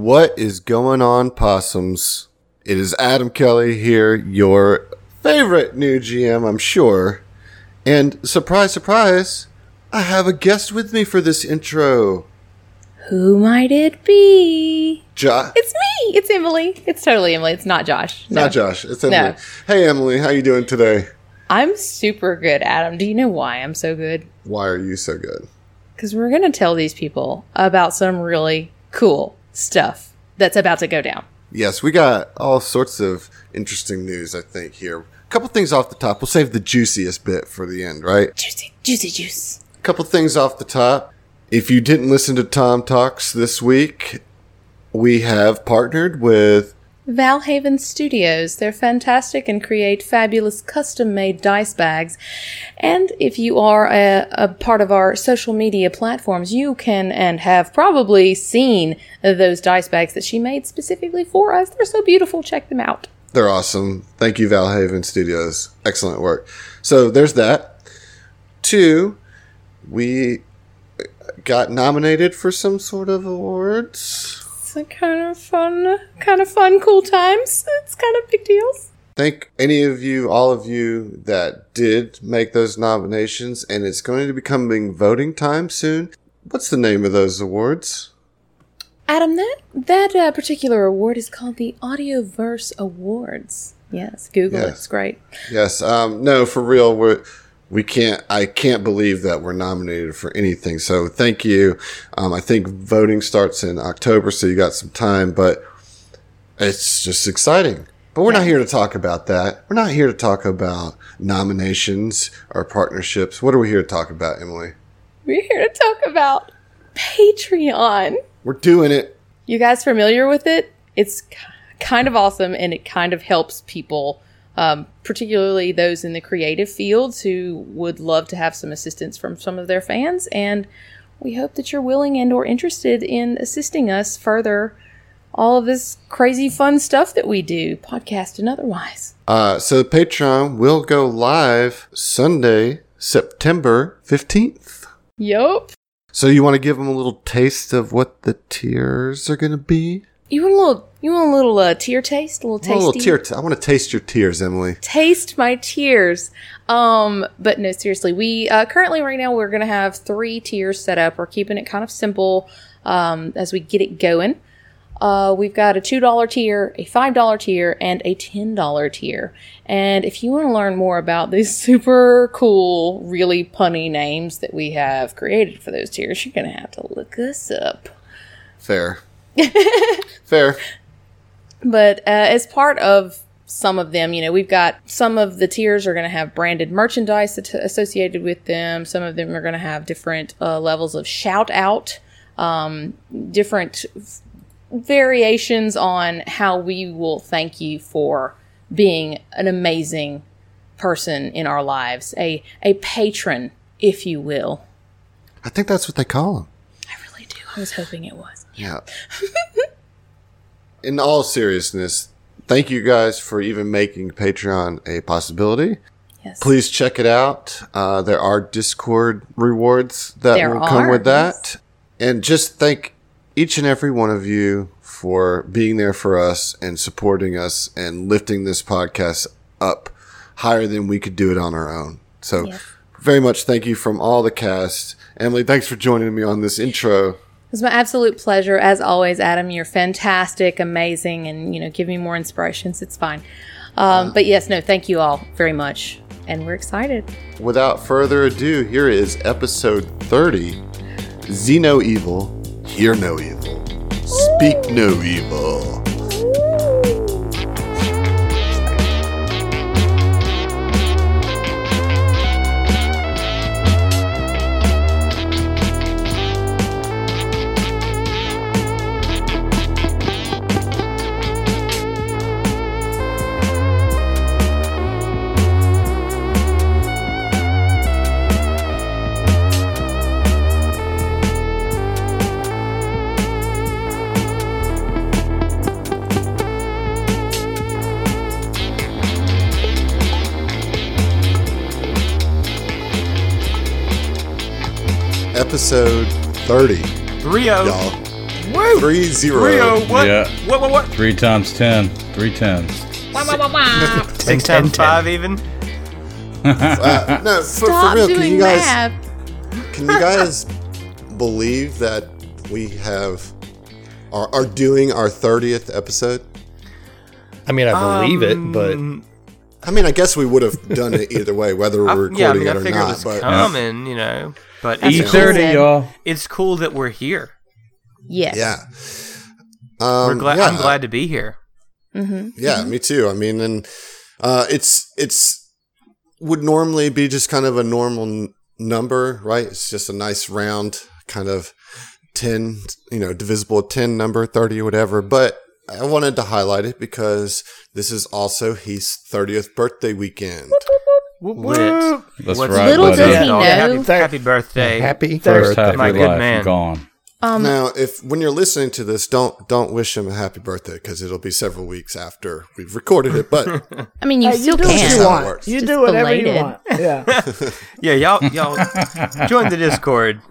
What is going on, possums? It is Adam Kelly here, your favorite new GM, I'm sure. And surprise, surprise, I have a guest with me for this intro. Who might it be? Josh. It's me. It's Emily. It's totally Emily. It's not Josh. No. Not Josh. It's Emily. No. Hey, Emily, how you doing today? I'm super good, Adam. Do you know why I'm so good? Why are you so good? Because we're going to tell these people about some really cool stuff that's about to go down. Yes, we got all sorts of interesting news, I think, here. A couple things off the top. We'll save the juiciest bit for the end, right? Juicy, juicy juice. A couple things off the top. If you didn't listen to Tom Talks this week, we have partnered with Valhaven Studios. They're fantastic and create fabulous custom made dice bags. And if you are a, a part of our social media platforms, you can and have probably seen those dice bags that she made specifically for us. They're so beautiful. Check them out. They're awesome. Thank you, Valhaven Studios. Excellent work. So there's that. Two, we got nominated for some sort of awards. It's a kind of fun, kind of fun, cool times. It's kind of big deals. Thank any of you, all of you that did make those nominations, and it's going to be coming voting time soon. What's the name of those awards? Adam, that that uh, particular award is called the Audioverse Awards. Yes, Google it. Yes. It's great. Yes, um, no, for real, we're, we can't, I can't believe that we're nominated for anything. So thank you. Um, I think voting starts in October, so you got some time, but it's just exciting. But we're not here to talk about that. We're not here to talk about nominations or partnerships. What are we here to talk about, Emily? We're here to talk about Patreon. We're doing it. You guys familiar with it? It's kind of awesome and it kind of helps people, um, particularly those in the creative fields who would love to have some assistance from some of their fans. And we hope that you're willing and or interested in assisting us further all of this crazy fun stuff that we do, podcast and otherwise. Uh, so Patreon will go live Sunday, September 15th. Yup. So you want to give them a little taste of what the tiers are going to be? You want a little you want a little uh, tear taste? A little A tasty? little tear. T- I want to taste your tears, Emily. taste my tears. Um, but no, seriously, we uh, currently right now we're gonna have three tiers set up. We're keeping it kind of simple um, as we get it going. Uh, we've got a two dollar tier, a five dollar tier, and a ten dollar tier. And if you want to learn more about these super cool, really punny names that we have created for those tiers, you're gonna have to look us up. Fair. Fair. But uh, as part of some of them, you know, we've got some of the tiers are going to have branded merchandise at- associated with them. Some of them are going to have different uh, levels of shout out, um, different f- variations on how we will thank you for being an amazing person in our lives, a a patron, if you will. I think that's what they call them. I really do. I was hoping it was. Yeah. In all seriousness, thank you guys for even making Patreon a possibility. Yes. Please check it out. Uh, there are Discord rewards that There will come are, with that. And just thank each and every one of you for being there for us and supporting us and lifting this podcast up higher than we could do it on our own. So, Yes. very much thank you from all the cast. Emily, thanks for joining me on this intro. It's my absolute pleasure, as always, Adam. You're fantastic, amazing, and you know, give me more inspirations. It's fine. Um, but yes, no, thank you all very much, and we're excited. Without further ado, here is episode 30 See no evil, hear no evil, speak no evil. Episode 30. Three O. Y'all. Woo! Three zero. Three oh what? Yeah. What what what? Three times ten. Three tens. Six ten, times ten. five even. Uh, no, for, for Stop real, can doing you guys math. can you guys believe that we have are, are doing our thirtieth episode? I mean, I believe it, but Um, I mean, I guess we would have done it either way, whether I, we're recording yeah, I mean, I it or figured it not. was But coming, you know. But E it's, what thirty, y'all. it's cool that we're here. Yes. yeah, um, We're glad. yeah, I'm glad to be here. Mm-hmm. Yeah, me too. I mean, and uh, it's it's would normally be just kind of a normal n- number, right? It's just a nice round kind of ten, you know, divisible ten number, thirty or whatever. But I wanted to highlight it because this is also his thirtieth birthday weekend. Lit. That's What's- right, Little buddy. does he know. Happy, happy birthday. happy First birthday. half My of your good life man. gone. Um, now, if when you're listening to this, don't don't wish him a happy birthday because it'll be several weeks after we've recorded it. But I mean, you Hey, still do what you how can. want. You do whatever you want. Yeah. Yeah, y'all, y'all join the Discord.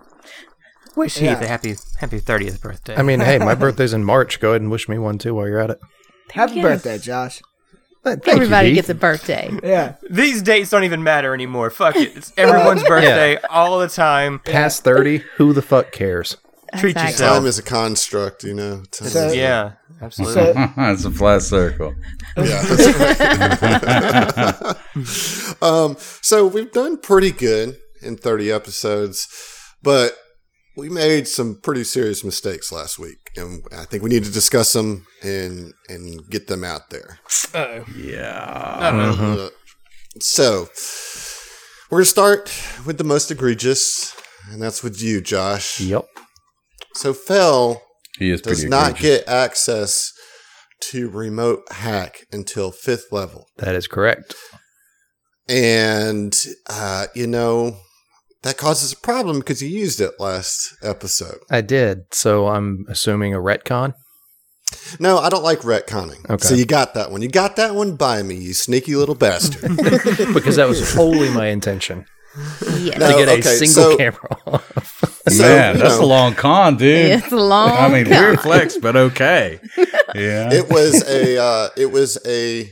Wish Heath Yeah. a happy, happy thirtieth birthday. I mean, hey, my birthday's in March. Go ahead and wish me one too while you're at it. Happy Yes. birthday, Josh. Thank Everybody Heath. gets a birthday. Yeah. these dates don't even matter anymore. Fuck it, it's everyone's birthday all the time. past thirty. Who the fuck cares? Treat Exactly. yourself. time is a construct, you know. Time So- is- Yeah, absolutely. So, it's a flat circle. Yeah. that's right. um, so we've done pretty good in 30 episodes, but we made some pretty serious mistakes last week, and I think we need to discuss them and and get them out there. Yeah. Uh, so we're gonna start with the most egregious, and that's with you, Josh. Yep. So Fell He is does pretty not egregious. get access to remote hack until fifth level. That is correct. And, uh, you know, that causes a problem because you used it last episode. I did. So I'm assuming a retcon. No, I don't like retconning. Okay. So you got that one. You got that one by me, you sneaky little bastard. because that was wholly my intention Yes. No, to get a single so- camera. So, Man, that's know, a long con, dude. It's a long. I mean, con. weird flex, but okay. Yeah. it was a uh, it was a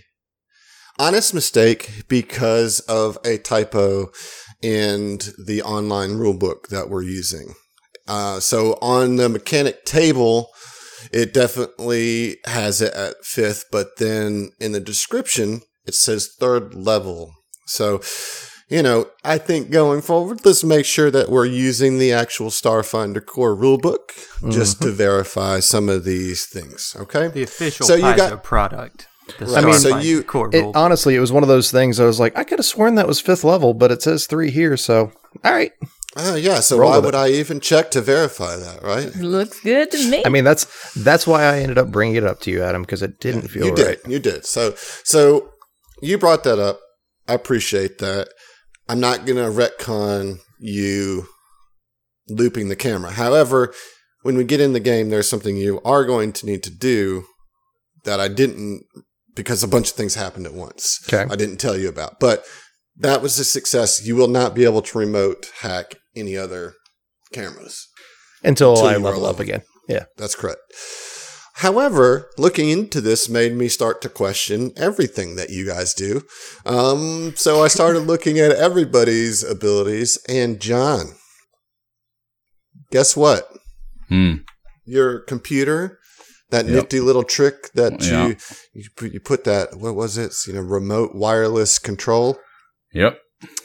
honest mistake because of a typo in the online rulebook that we're using. Uh, so on the mechanic table, it definitely has it at fifth, but then in the description it says third level. So. You know, I think going forward, let's make sure that we're using the actual Starfinder core rulebook just to verify some of these things. Okay. the official So you got- product. The I mean, so you- core It, honestly, it was one of those things. I was like, I could have sworn that was fifth level, but it says three here. So, all right. Oh yeah, so Roll why with would I even check to verify that, right? Looks good to me. I mean, that's that's why I ended up bringing it up to you, Adam, because it didn't feel right. you right. did, you did. So, so you brought that up. I appreciate that. I'm not gonna retcon you looping the camera. However, when we get in the game, there's something you are going to need to do that I didn't because a bunch of things happened at once. Okay. I didn't tell you about, but that was a success. You will not be able to remote hack any other cameras. Until Until I you were level up again. Yeah. That's correct. However, looking into this made me start to question everything that you guys do. Um, so I started looking at everybody's abilities, and John, guess what? Hmm. Your computer, that Yep. nifty little trick that Yeah. you you put, you put that what was it? You know, remote wireless control. Yep.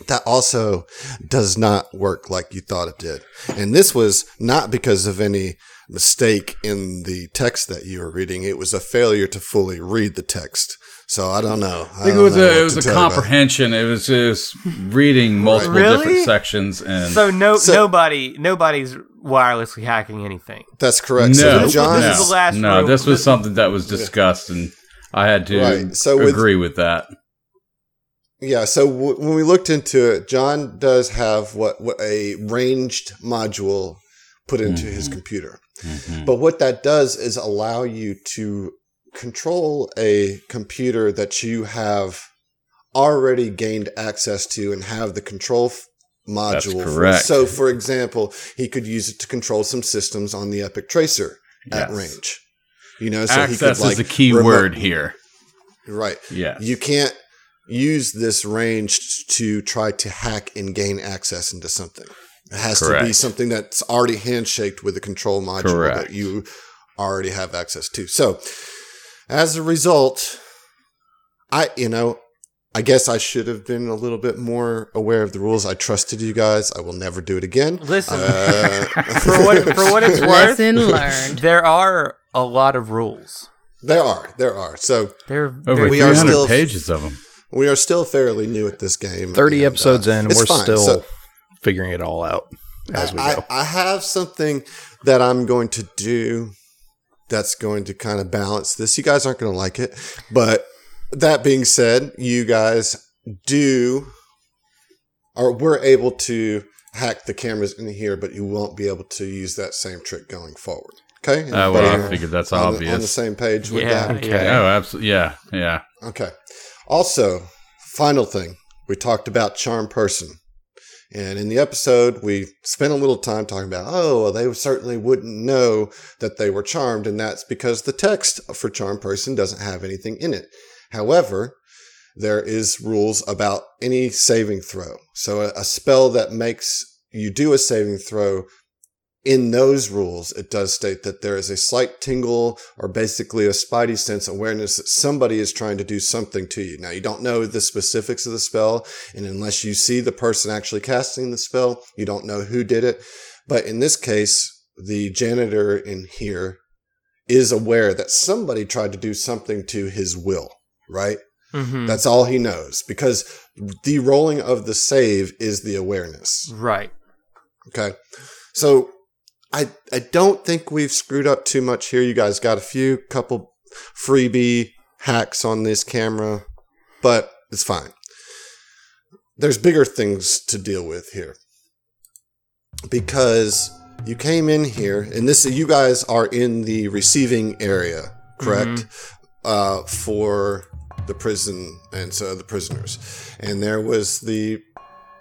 that also does not work like you thought it did. And this was not because of any mistake in the text that you were reading. It was a failure to fully read the text. So I don't know. I think it was a it was a tell you about comprehension. It was just reading multiple Really? different sections and so no, So- nobody, nobody's wirelessly hacking anything. That's correct. no, so John, this is the last no, room. this was something that was discussed, and I had to Right. So agree with that. Yeah, so w- when we looked into it, John does have what, what a ranged module put into his computer. Mhm. But what that does is allow you to control a computer that you have already gained access to and have the control f- module. for. correct. So, for example, he could use it to control some systems on the Epic Tracer at Yes. range. You know, so he Access could like is a key remote- word here. Right. Yeah. You can't use this range to try to hack and gain access into something. It has to be something that's already handshaked with the control module Correct. that you already have access to. So, as a result, I, you know, I guess I should have been a little bit more aware of the rules. I trusted you guys. I will never do it again. Listen, Uh, for what for what it's worth, Lesson learned. there are a lot of rules. there are, there are. So They're Over very- We are 300 still- pages of them. we are still fairly new at this game. 30 and, uh, episodes in, it's we're fine. still So- figuring it all out as we I, go. I have something that I'm going to do that's going to kind of balance this. You guys aren't going to like it, but that being said, you guys do or we're able to hack the cameras in here, but you won't be able to use that same trick going forward. Okay? Oh, well, I figured that's on the- obvious. on the same page with yeah, that. yeah. Oh, absolutely. Yeah, yeah. Okay. Also, final thing, we talked about charm person. And in the episode, we spent a little time talking about, oh, well, they certainly wouldn't know that they were charmed, and that's because the text for charm person doesn't have anything in it. However, there is rules about any saving throw. So a, a spell that makes you do a saving throw in those rules, it does state that there is a slight tingle or basically a spidey sense awareness that somebody is trying to do something to you. Now, you don't know the specifics of the spell, and unless you see the person actually casting the spell, you don't know who did it. But in this case, the janitor in here is aware that somebody tried to do something to his will, right? Mhm. That's all he knows because the rolling of the save is the awareness. right. Okay. So I I don't think we've screwed up too much here. You guys got a few couple freebie hacks on this camera, but it's fine. There's bigger things to deal with here. Because you came in here and this you guys are in the receiving area, correct? Uh for the prison and so the prisoners. And there was the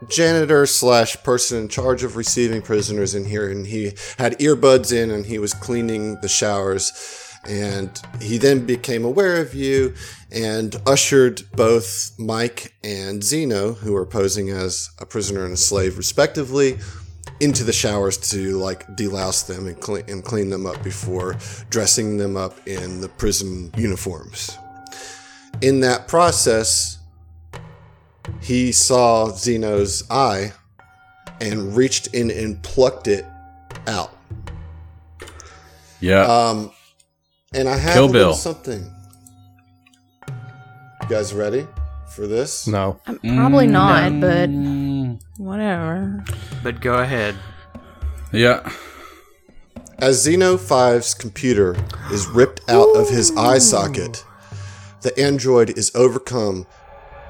janitor slash person in charge of receiving prisoners in here and he had earbuds in and he was cleaning the showers and he then became aware of you and ushered both Mike and Zeno, who were posing as a prisoner and a slave respectively, into the showers to like delouse them and clean, and clean them up before dressing them up in the prison uniforms. In that process, he saw Zeno's eye and reached in and plucked it out. Yeah. Um, and I have Kill a Bill. something. You guys ready for this? no. I'm Probably not, but Mm, whatever. But go ahead. yeah. As Xeno 5's computer is ripped out of his eye socket, the android is overcome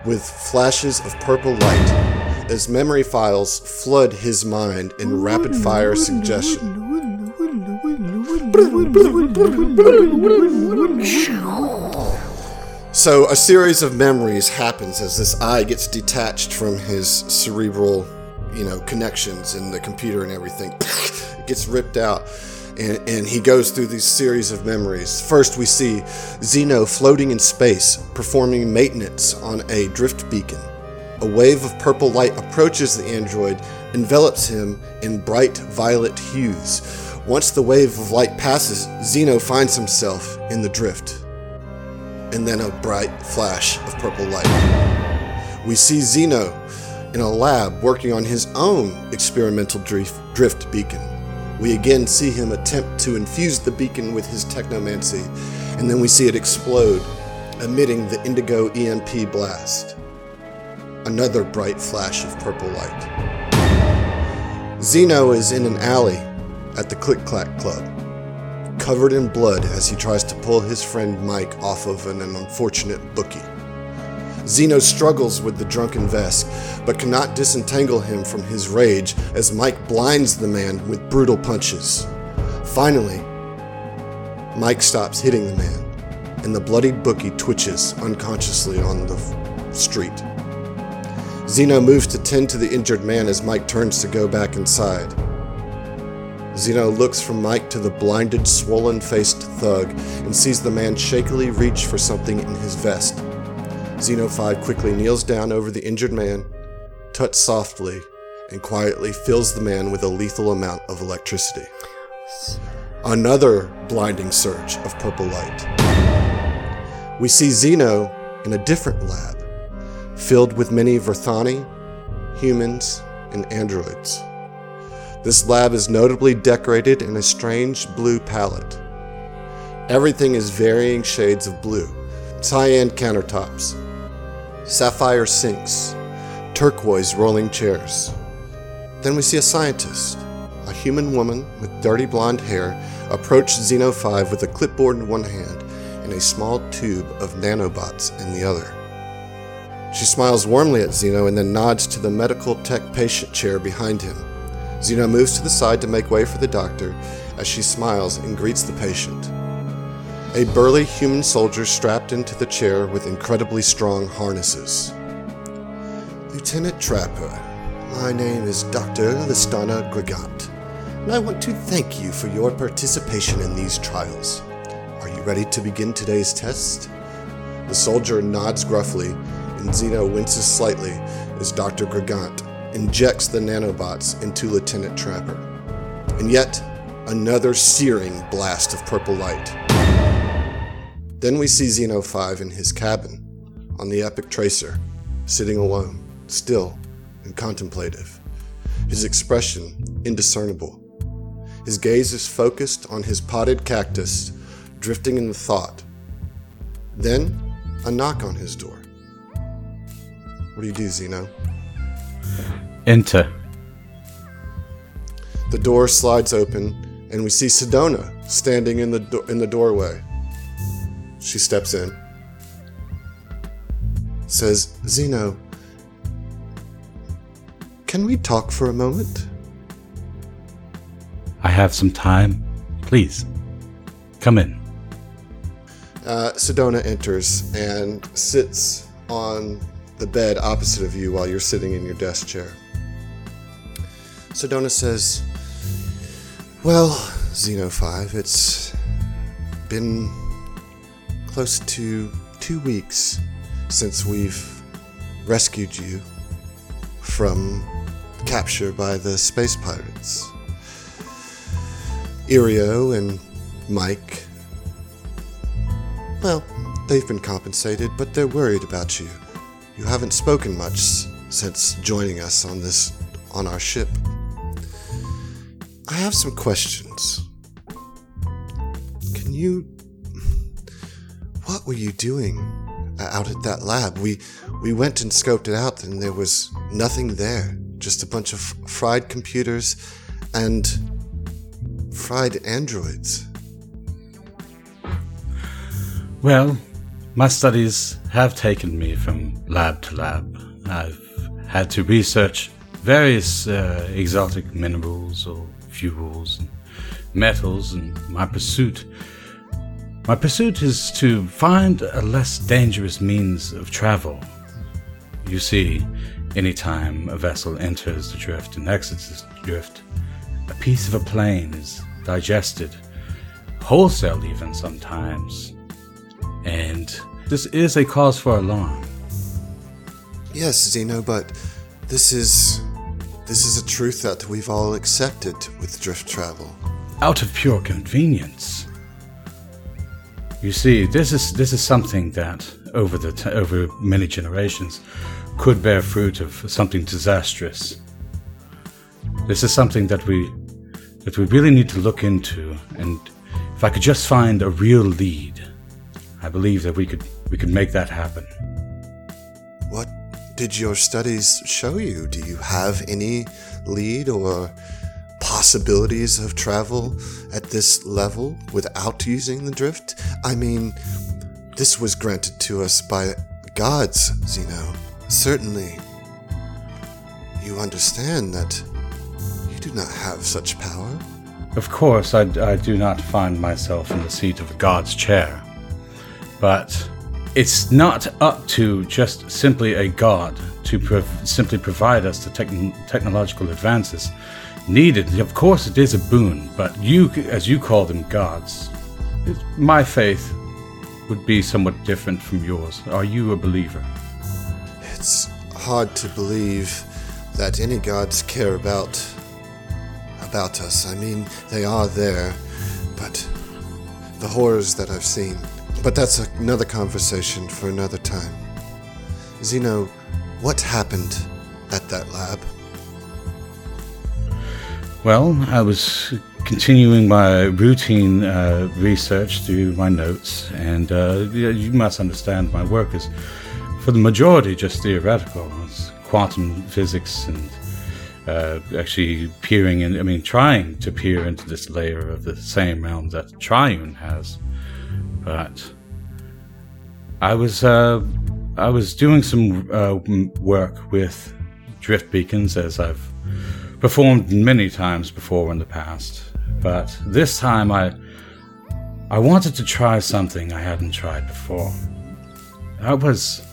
with flashes of purple light as memory files flood his mind in rapid fire suggestion. So a series of memories happens as this eye gets detached from his cerebral, you know, connections and the computer and everything. it gets ripped out. And, and he goes through these series of memories. First, we see Zeno floating in space, performing maintenance on a drift beacon. A wave of purple light approaches the android, envelops him in bright violet hues. Once the wave of light passes, Zeno finds himself in the drift and then a bright flash of purple light. We see Zeno in a lab working on his own experimental drift, drift beacon. We again see him attempt to infuse the beacon with his technomancy, and then we see it explode, emitting the indigo EMP blast. Another bright flash of purple light. Zeno is in an alley at the Click Clack Club covered in blood as he tries to pull his friend Mike off of an, unfortunate bookie. Zeno struggles with the drunken Vesk, but cannot disentangle him from his rage as Mike blinds the man with brutal punches. Finally, Mike stops hitting the man, and the bloodied bookie twitches unconsciously on the f- street. Zeno moves to tend to the injured man as Mike turns to go back inside. Zeno looks from Mike to the blinded, swollen faced thug and sees the man shakily reach for something in his vest. Zeno 5 quickly kneels down over the injured man, touches softly, and quietly fills the man with a lethal amount of electricity. Another blinding surge of purple light. We see Xeno in a different lab, filled with many Verthani, humans, and androids. This lab is notably decorated in a strange blue palette. Everything is varying shades of blue cyan countertops, sapphire sinks, turquoise rolling chairs. Then we see a scientist, a human woman with dirty blonde hair, approach Xeno 5 with a clipboard in one hand and a small tube of nanobots in the other. She smiles warmly at Zeno and then nods to the medical tech patient chair behind him. Zeno moves to the side to make way for the doctor as she smiles and greets the patient. A burly human soldier strapped into the chair with incredibly strong harnesses. Lieutenant Trapper, my name is Dr. Listana Gregant, and I want to thank you for your participation in these trials. Are you ready to begin today's test? The soldier nods gruffly, and Zeno winces slightly as Dr. Gregant injects the nanobots into Lieutenant Trapper. And yet, another searing blast of purple light. Then we see Xeno 5 in his cabin, on the Epic Tracer, sitting alone, still and contemplative. His expression indiscernible. His gaze is focused on his potted cactus, drifting in thought. Then, a knock on his door. What do you do, Zeno? Enter. The door slides open, and we see Sedona standing in the do- in the doorway. She steps in. Says, "Zeno, can we talk for a moment?" I have some time. Please, come in. Uh, Sedona enters and sits on the bed opposite of you while you're sitting in your desk chair. Sedona says, Well, Xeno 5, it's been close to two weeks since we've rescued you from capture by the space pirates. Irio and Mike well, they've been compensated, but they're worried about you. You haven't spoken much since joining us on this on our ship. I have some questions. Can you What were you doing uh, out at that lab? We we went and scoped it out and there was nothing there. Just a bunch of fried computers and fried androids. Well, my studies have taken me from lab to lab. I've had to research various uh, exotic minerals or fuels and metals, and my pursuit. My pursuit is to find a less dangerous means of travel. You see, anytime a vessel enters the drift and exits the drift, a piece of a plane is digested, wholesale even sometimes. And this is a cause for alarm. Yes, Zeno, but this is this is a truth that we've all accepted with drift travel. Out of pure convenience. You see, this is this is something that over the t- over many generations could bear fruit of something disastrous. This is something that we that we really need to look into, and if I could just find a real lead, I believe that we could we could make that happen. What did your studies show you? Do you have any lead or possibilities of travel at this level without using the drift? I mean, this was granted to us by gods, Zeno. Certainly, you understand that you do not have such power. Of course, I, I do not find myself in the seat of a god's chair. But it's not up to just simply a god to prov- simply provide us the techn technological advances. Needed. Of course, it is a boon, but you, as you call them, gods, my faith would be somewhat different from yours. Are you a believer? It's hard to believe that any gods care about about us. I mean, they are there, but the horrors that I've seen. But that's another conversation for another time. Zeno, what happened at that lab? Well, I was continuing my routine uh, research through my notes, and uh, you must understand my work is, for the majority, just theoretical. It's quantum physics and uh, actually peering in, I mean, trying to peer into this layer of the same realm that Triune has. But I was, uh, I was doing some uh, work with drift beacons as I've performed many times before in the past, but this time I I wanted to try something I hadn't tried before. I was,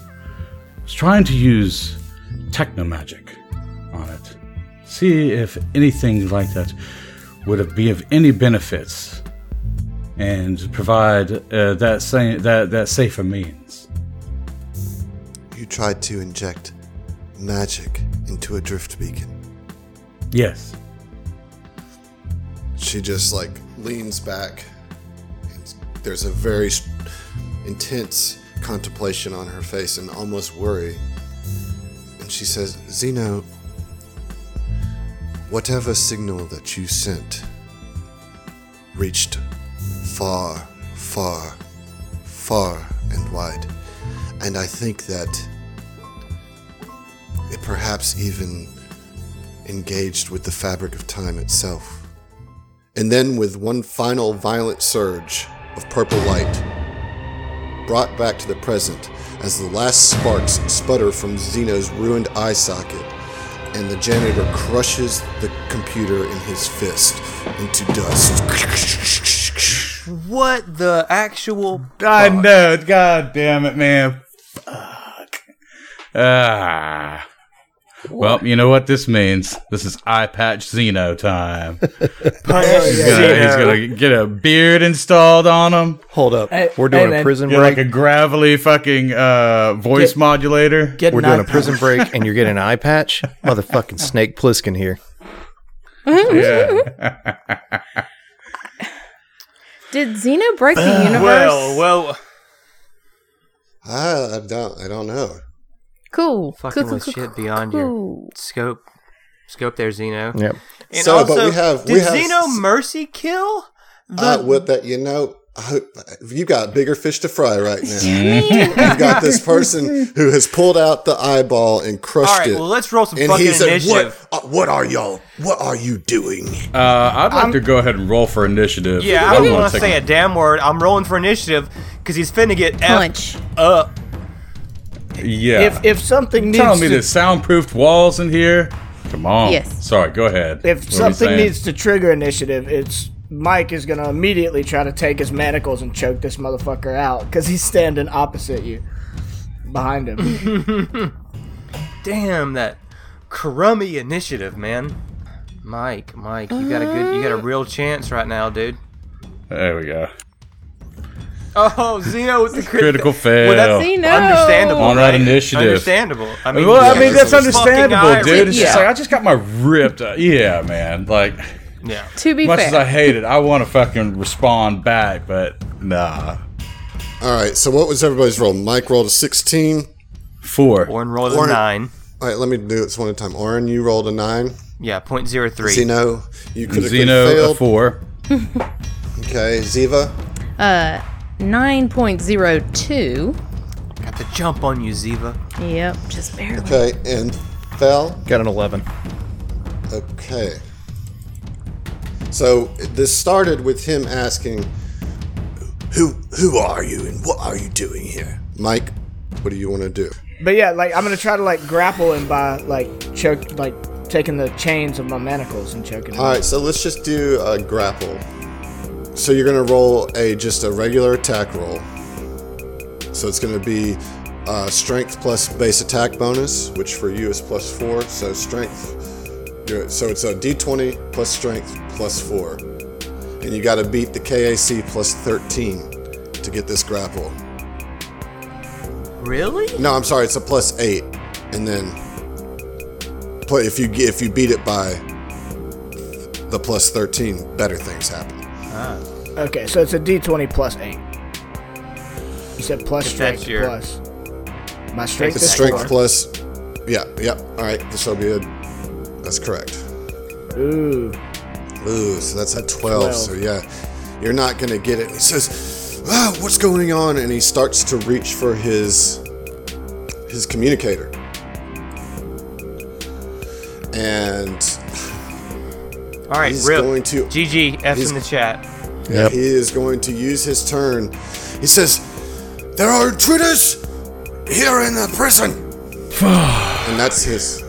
was trying to use techno magic on it. See if anything like that would be of any benefits and provide uh, that same that that safer means. You tried to inject magic into a drift beacon. Yes. She just like leans back. There's a very intense contemplation on her face and almost worry. And she says, Zeno, whatever signal that you sent reached far, far, far and wide. And I think that it perhaps even engaged with the fabric of time itself. And then, with one final violent surge of purple light, brought back to the present as the last sparks sputter from Zeno's ruined eye socket, and the janitor crushes the computer in his fist into dust. What the actual? I know. God damn it, man. Fuck. Ah. Well, you know what this means. This is eye patch Zeno time. He's gonna, he's gonna get a beard installed on him. Hold up. Hey- We're doing hey, man. a prison Get break. like a gravelly fucking uh, voice Get- modulator. Get We're doing a eye- prison break, and you're getting an eye patch. Motherfucking Snake Plissken here. yeah. Did Xeno break the universe? Well, well, I, I don't. I don't know. Cool. fucking cool, with cool, shit cool, beyond your scope. Scope there, Zeno. Yep. And So, but also, we have- did we have Zeno mercy kill the? Uh, with that, you know, you got bigger fish to fry right now. You've got this person who has pulled out the eyeball and crushed All right, it. well, let's roll some and fucking he said, initiative. "What? Uh, what are y'all? What are you doing?" Uh, I'd like to go ahead and roll for initiative. Yeah, I I don't wanna take say a damn word. I'm rolling for initiative because he's finna get F Punch. up. Yeah. If if something needs telling me to, there's soundproofed walls in here. Come on. Yes. Sorry. Go ahead. if What something needs to trigger initiative, it's Mike is gonna immediately try to take his manacles and choke this motherfucker out because he's standing opposite you, behind him. Damn that crummy initiative, man. Mike, Mike, you got a good, you got a uh. real chance right now, dude. There we go. Oh, Zeno with the crit- Critical fail. Well, that's Zeno. understandable. On that right? initiative. Understandable. I mean, well, I mean that's this is understandable, fucking dude. It's just like I just got my ripped. Uh, yeah, man. Like yeah. To be much fair, as I hate it, I want to fucking respond back, but nah. All right. So, what was everybody's roll? Mike rolled a sixteen. Four. Orin rolled a nine. All right. Let me do this one at a time. Orin, you rolled a nine. Yeah, point zero three. Zeno, you could have Zeno a four. Okay. Ziva, uh, nine point zero two. Got the jump on you, Ziva. Yep, just barely. okay, and Fel. Got an 11. Okay. So this started with him asking, "Who who are you and what are you doing here?" Mike, what do you want to do? but yeah, like I'm gonna try to like grapple him by like choke, like taking the chains of my manacles and choking him. All right, so let's just do a grapple. So you're gonna roll a just a regular attack roll. So it's gonna be uh, strength plus base attack bonus, which for you is plus four. So strength so it's a d20 plus strength plus 4. And you got to beat the KAC plus 13 to get this grapple. Really? No, I'm sorry, it's a plus 8. And then if you if you beat it by the plus 13, better things happen. Okay, so it's a D20 plus eight. You said plus If strength that's your- plus. My strength It's is strength four. plus Yeah, yeah. All right, this will be a That's correct. Ooh. Ooh, so that's at 12. 12. So yeah, you're not going to get it. He says, ah, what's going on? And he starts to reach for his his communicator. And All right, He's real. going to- GG F in the chat. Yep. he is going to use his turn. He says, There are intruders here in the prison. and that's his.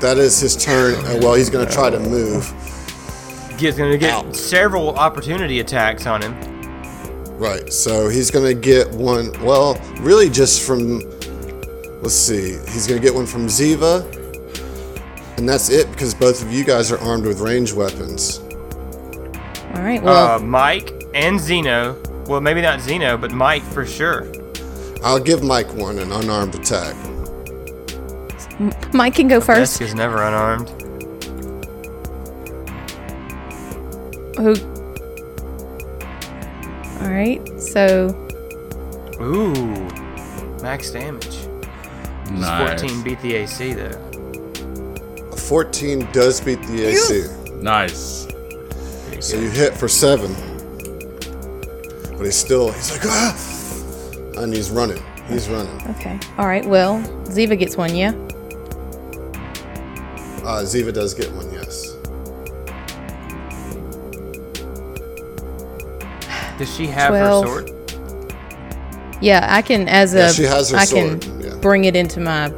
That is his turn. And well, he's going to try to move. He's gonna get Ow. several opportunity attacks on him. Right. So he's going to get one. Well, really just from. Let's see. He's going to get one from Ziva. And that's it because both of you guys are armed with ranged weapons. All right. Well, uh, Mike and Zeno. Well, maybe not Zeno, but Mike for sure. I'll give Mike one an unarmed attack. Mike can go first. Jessica's never unarmed. Who? All right. So Ooh, max damage. Does Nice. 14 beat the AC though. A 14 does beat the AC. Nice. So you hit for seven. But he's still, he's like, ah! And he's running. He's running. okay. All right. Well, Ziva gets one. Yeah. Uh, Ziva does get one, yes. Does she have Twelve. her sword? Yeah. I can as a. Yeah, she has her I sword, can yeah. bring it into my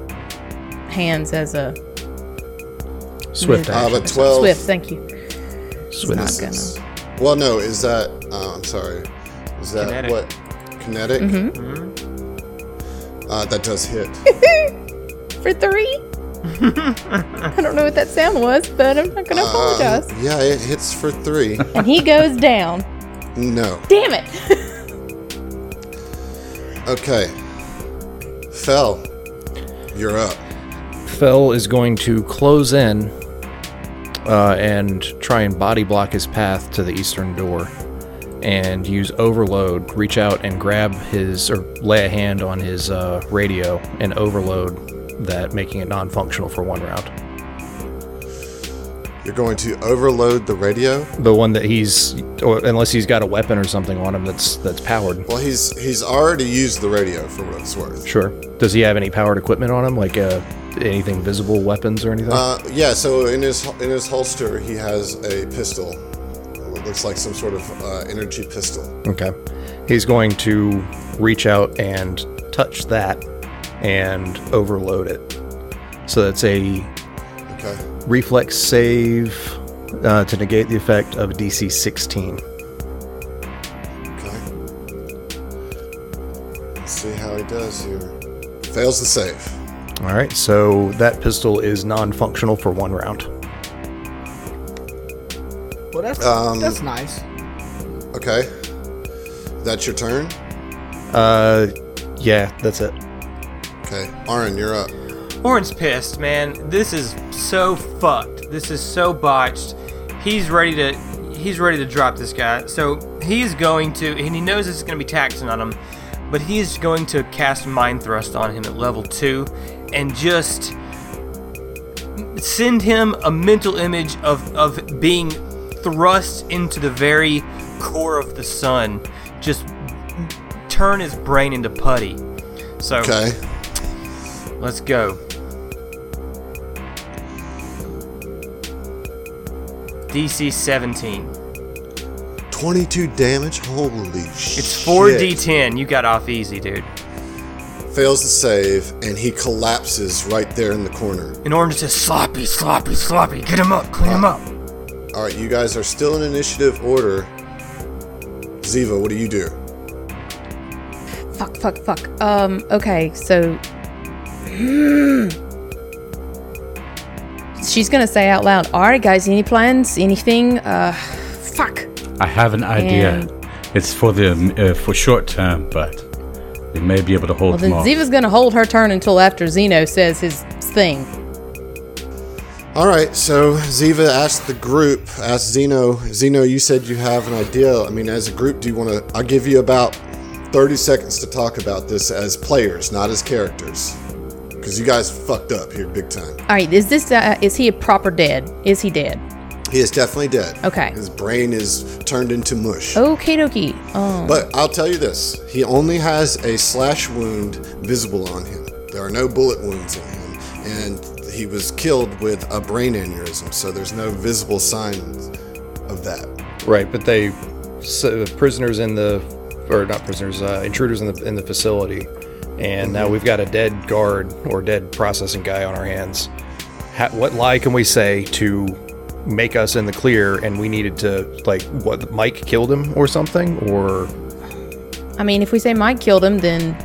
hands as a Swift action. 12. swift. Thank you. Swift. Not gonna. Well, no, is that, uh, I'm sorry. Is that Kinetic. what? Kinetic? Mm-hmm. Uh, that does hit. For three. I don't know what that sound was, but I'm not gonna apologize. Um, yeah, it hits for three. and he goes down. no. Damn it! Okay. Fell. You're up. Fell is going to close in uh, and try and body block his path to the eastern door and use overload, reach out and grab his, or lay a hand on his uh, radio and overload that, making it non functional for one round. You're going to overload the radio. The one that he's, or unless he's got a weapon or something on him that's that's powered. Well, he's he's already used the radio for what it's worth. Sure. Does he have any powered equipment on him, like uh, anything visible, weapons or anything? Uh, yeah, so in his in his holster, he has a pistol. It looks like some sort of uh, energy pistol. Okay. He's going to reach out and touch that and overload it. So that's a Okay. reflex save uh, to negate the effect of DC 16. Okay. Let's see how he does here. Fails the save. All right, so that pistol is non functional for one round. Well, that's Um, that's nice. Okay. That's your turn. Uh, yeah, that's it. Okay. Orin, you're up. Orin's pissed, man. This is so fucked. This is so botched. He's ready to he's ready to drop this guy. So he's going to and he knows this is gonna be taxing on him, but he's going to cast mind thrust on him at level two and just send him a mental image of, of being thrust into the very core of the sun. Just turn his brain into putty. So Okay. let's go. DC 17. 22 damage. Holy shit. It's 4d10. You got off easy, dude. Fails to save, and he collapses right there in the corner. And Orin says, sloppy, sloppy, sloppy. Get him up, clean him up. All right, you guys are still in initiative order. Ziva, what do you do? Fuck, fuck, fuck. Um, okay, so. she's gonna say out loud, "All right, guys, any plans? Anything? Uh, fuck." I have an idea. And- It's for the uh, for short term, but we may be able to hold Well, then off. Ziva's gonna hold her turn until after Zeno says his thing. All right, so Ziva asked the group, asked Zeno. Zeno, you said you have an idea. I mean, as a group, do you want to? I'll give you about 30 seconds to talk about this as players, not as characters. Because you guys fucked up here big time. All right, is this uh, is he a proper dead? Is he dead? He is definitely dead. Okay. His brain is turned into mush. Okay, dokie. Oh, But I'll tell you this he only has a slash wound visible on him. There are no bullet wounds in him. And he was killed with a brain aneurysm, so there's no visible signs of that. Right, but they so, prisoners in the or not prisoners, uh, intruders in the in the facility, and now we've got a dead guard or dead processing guy on our hands. Ha, what lie can we say to make us in the clear? And we needed to like what Mike killed him or something, or I mean, if we say Mike killed him, then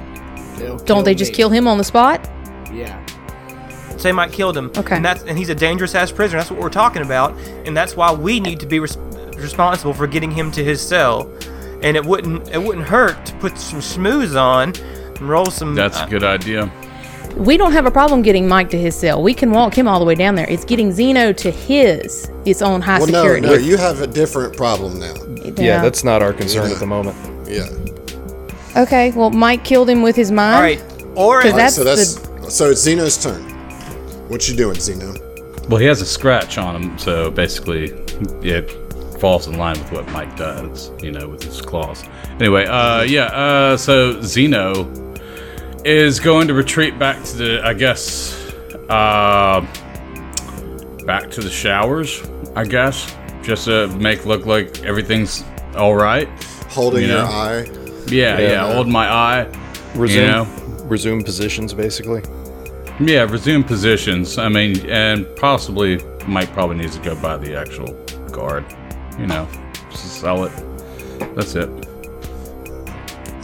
They'll don't they just me. kill him on the spot? Yeah. Say Mike killed him. Okay. And that's and he's a dangerous ass prisoner. That's what we're talking about, and that's why we need to be res- responsible for getting him to his cell. And it wouldn't it wouldn't hurt to put some schmooze on and roll some. That's uh, a good idea. We don't have a problem getting Mike to his cell. We can walk him all the way down there. It's getting Zeno to his its own high Well, no, security. no, you have a different problem now. yeah, that's not our concern at the moment. Yeah. okay. Well, Mike killed him with his mind. All right. Or 'Cause All right, That's so that's so it's Zeno's turn. What you doing, Zeno? Well, he has a scratch on him, so basically it falls in line with what Mike does, you know, with his claws. Anyway, uh, yeah, uh, so Zeno is going to retreat back to the, I guess, uh, back to the showers, I guess, just to make look like everything's all right. Holding You your eye. Yeah, yeah, Yeah. hold my eye. Resume You know? resume positions basically. Yeah, resume positions. I mean, and possibly Mike probably needs to go by the actual guard. You know, just sell it. That's it.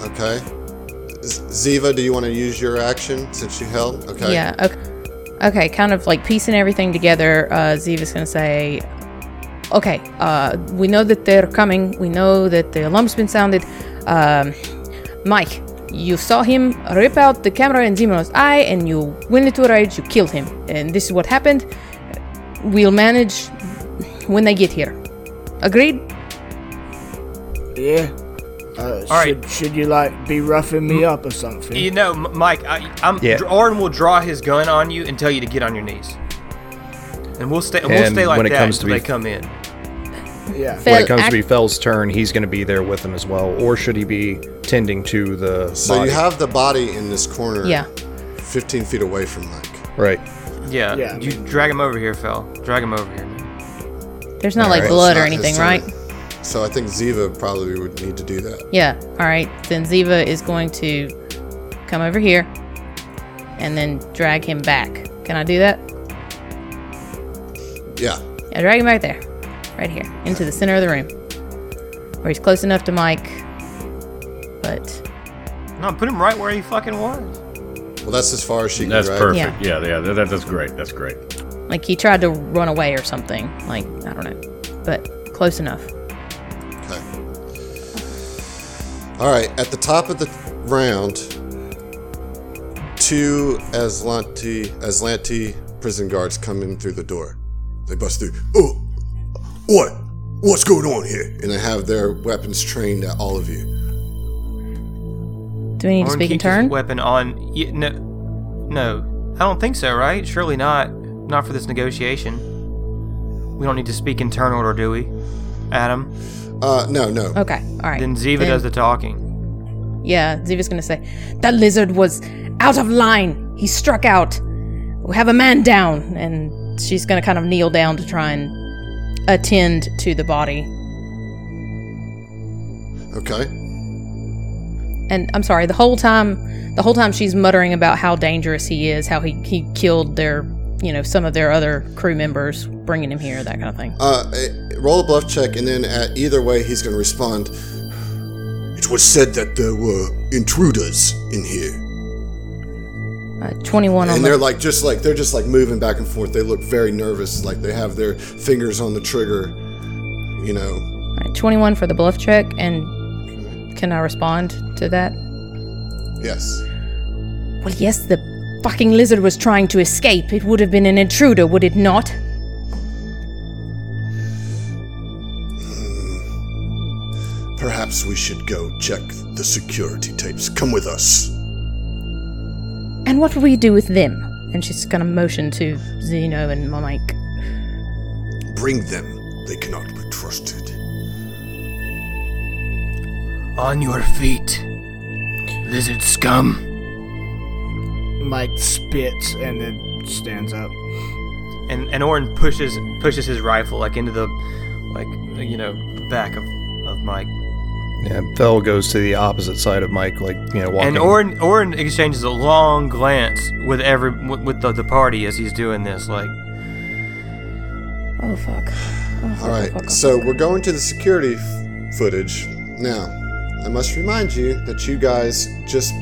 Okay. Z- Ziva, do you want to use your action since you held? Okay. Yeah. Okay. Okay. Kind of like piecing everything together. Uh, Ziva's gonna say, "Okay. Uh, we know that they're coming. We know that the alarm's been sounded. Um, Mike, you saw him rip out the camera in Zeno's eye, and you went into a rage. You killed him. And this is what happened. We'll manage when they get here. Agreed? Yeah. Uh, All right. should, should you like be roughing me up or something? you know, Mike, I, I'm Yeah. Orin will draw his gun on you and tell you to get on your knees. And we'll stay. And we'll And stay like when it that comes to until be- they come in. yeah. when it comes act- to be Fel's turn, he's going to be there with him as well, or should he be tending to the So body? you have the body in this corner. Yeah. 15 feet away from Mike. right. Yeah. Yeah. You drag him over here, Phil. Drag him over here. Man. There's not like Alright. blood It's or not his anything, turn. Right? So I think Ziva probably would need to do that. Yeah. All right. Then Ziva is going to come over here and then drag him back. Can I do that? Yeah. Yeah, drag him right there. Right here. Into the center of the room. Where he's close enough to Mike. But No, put him right where he fucking was. Well, that's as far as she can That's drag. perfect. Yeah, yeah, that, that- that's great. That's great. like he tried to run away or something. Like, I don't know. But close enough. All right. At the top of the round, two Azlanti Azlanti prison guards come in through the door. They bust through. Oh, what? What's going on here? And they have their weapons trained at all of you. Do we need to speak in turn? Weapon on. y- No, no, I don't think so. Right? Surely not. Not for this negotiation. We don't need to speak in turn order, do we, Adam? Uh, no, no. Okay. All right. Then Ziva does the talking. Yeah, Ziva's gonna say, That lizard was out of line. He struck out. We have a man down. And she's gonna kind of kneel down to try and attend to the body. Okay. And I'm sorry, the whole time, the whole time she's muttering about how dangerous he is, how he, he killed their, you know, some of their other crew members, bringing him here, that kind of thing. Uh, eh, roll a bluff check, and then at either way, he's going to respond. It was said that there were intruders in here. Uh, 21 and the they're like just like they're just like moving back and forth. They look very nervous, like they have their fingers on the trigger. You know, All right, 21 for the bluff check, and can I respond to that? yes. Well, yes, the fucking lizard was trying to escape. It would have been an intruder, would it not? Perhaps we should go check the security tapes. Come with us. And what will we do with them? And she's gonna motion to Zeno and Mike. Bring them. They cannot be trusted. On your feet, lizard scum. Mike spits and then stands up. And and Orin pushes pushes his rifle like into the like you know back of of Mike. Yeah, Fel goes to the opposite side of Mike, like you know, walking. And Orin Orin exchanges a long glance with every with, with the, the party as he's doing this. Like, Oh fuck. Oh, All right, fuck, fuck, so fuck. we're going to the security f- footage. Now, I must remind you that you guys just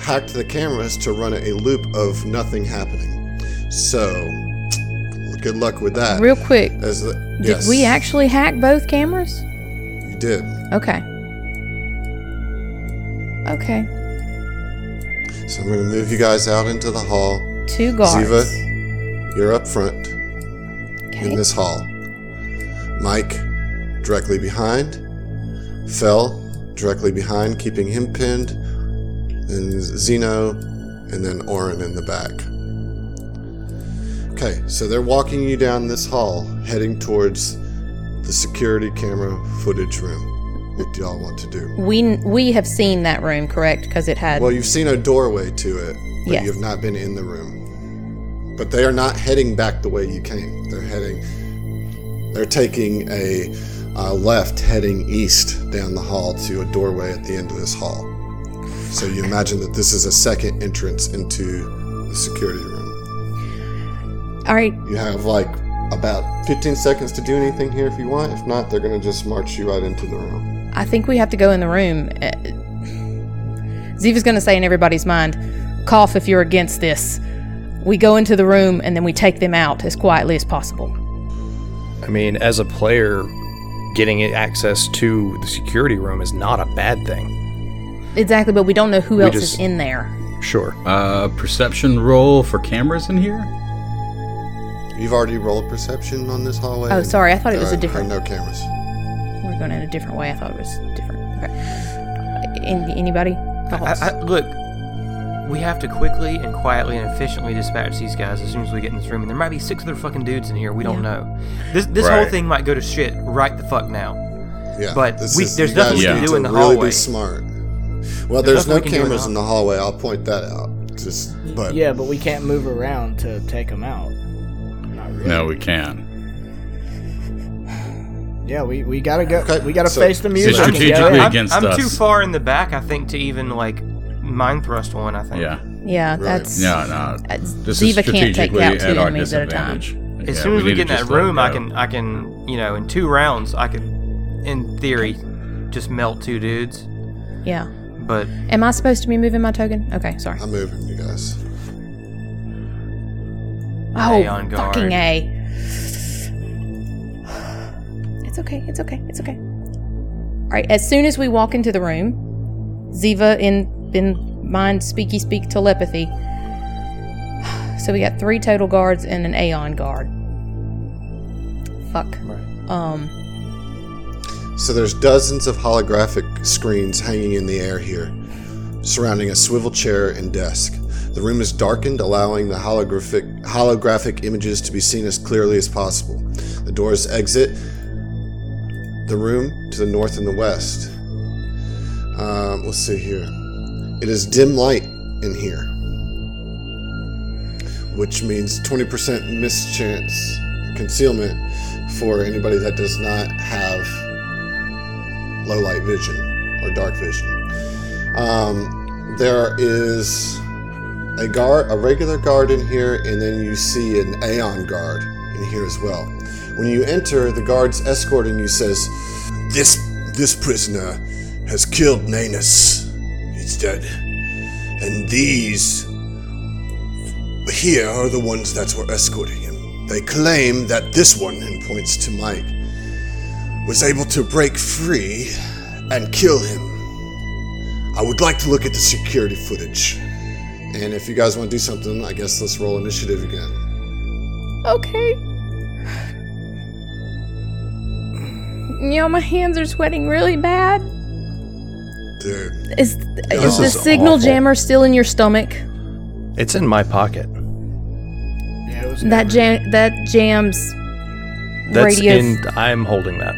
hacked the cameras to run a loop of nothing happening. So, good luck with that. Real quick, As the, did yes, we actually hack both cameras? You did. Okay. Okay. So I'm going to move you guys out into the hall. Two guards. Ziva, you're up front Okay. in this hall. Mike, directly behind. Fel, directly behind, keeping him pinned. Then Zeno, and then Orin in the back. Okay, so they're walking you down this hall, heading towards the security camera footage room. Y'all want to do? We we have seen that room, correct? Because it had. Well, you've seen a doorway to it, but Yes. you have not been in the room. But they are not heading back the way you came. They're heading. They're taking a uh, left, heading east down the hall to a doorway at the end of this hall. So you imagine that this is a second entrance into the security room. All right. You have like about 15 seconds to do anything here if you want. If not, they're going to just march you right into the room. I think we have to go in the room. Uh, Ziva's going to say in everybody's mind, cough if you're against this. We go into the room and then we take them out as quietly as possible. I mean, as a player, getting access to the security room is not a bad thing. Exactly, but we don't know who We else just- is in there. Sure. Uh, perception roll for cameras in here? You've already rolled perception on this hallway. Oh, sorry, I thought it there was a different- are no cameras. We're going in a different way. I thought it was different. Okay. An- anybody? I, I, look, we have to quickly and quietly and efficiently dispatch these guys as soon as we get in this room. And there might be six other fucking dudes in here. We don't Yeah. know. This this whole thing might go to shit right the fuck now. Yeah, But we- is- there's nothing we can do in the really hallway. Be smart. Well, there's, no nothing we can do in the cameras in the hallway. I'll point that out. Just, but Yeah, but we can't move around to take them out. Not really. No, we can. Yeah, we, we gotta go. Okay, we gotta so- face the music. and strategically get out. I'm, against I'm us. too far in the back, I think, to even like mind thrust one. I think. Yeah. Yeah, that's. No, no. This Ziva is can't take out two at our enemies at a time. As Yeah, soon as we, need get in that just let it room, I can I can you know in two rounds I could, in theory, just melt two dudes. Yeah. But Am I supposed to be moving my token? Okay, sorry. I'm moving you guys. Oh, Aeon guard. fucking A. It's okay. It's okay. It's okay. All right. As soon as we walk into the room, Ziva in in mind speaky speak telepathy. So we got three total guards and an Aeon guard. Fuck. Um. So there's dozens of holographic screens hanging in the air here, surrounding a swivel chair and desk. The room is darkened, allowing the holographic holographic images to be seen as clearly as possible. The doors exit the room to the north and the west. Um, let's see here. It is dim light in here, which means 20% mischance concealment for anybody that does not have low light vision or dark vision. Um, there is a guard, a regular guard in here, and then you see an Aeon guard in here as well. When you enter, the guard's escorting you says, "This this prisoner has killed Nanus. He's dead, and these here are the ones that were escorting him. They claim that this one, and points to Mike, was able to break free and kill him. I would like to look at the security footage. And if you guys want to do something, I guess let's roll initiative again. Okay. You know, my hands are sweating really bad. Dude, Is, is the is signal awful. jammer still in your stomach? It's in my pocket. Yeah, it was That jam that jams That's radio. in. I'm holding that.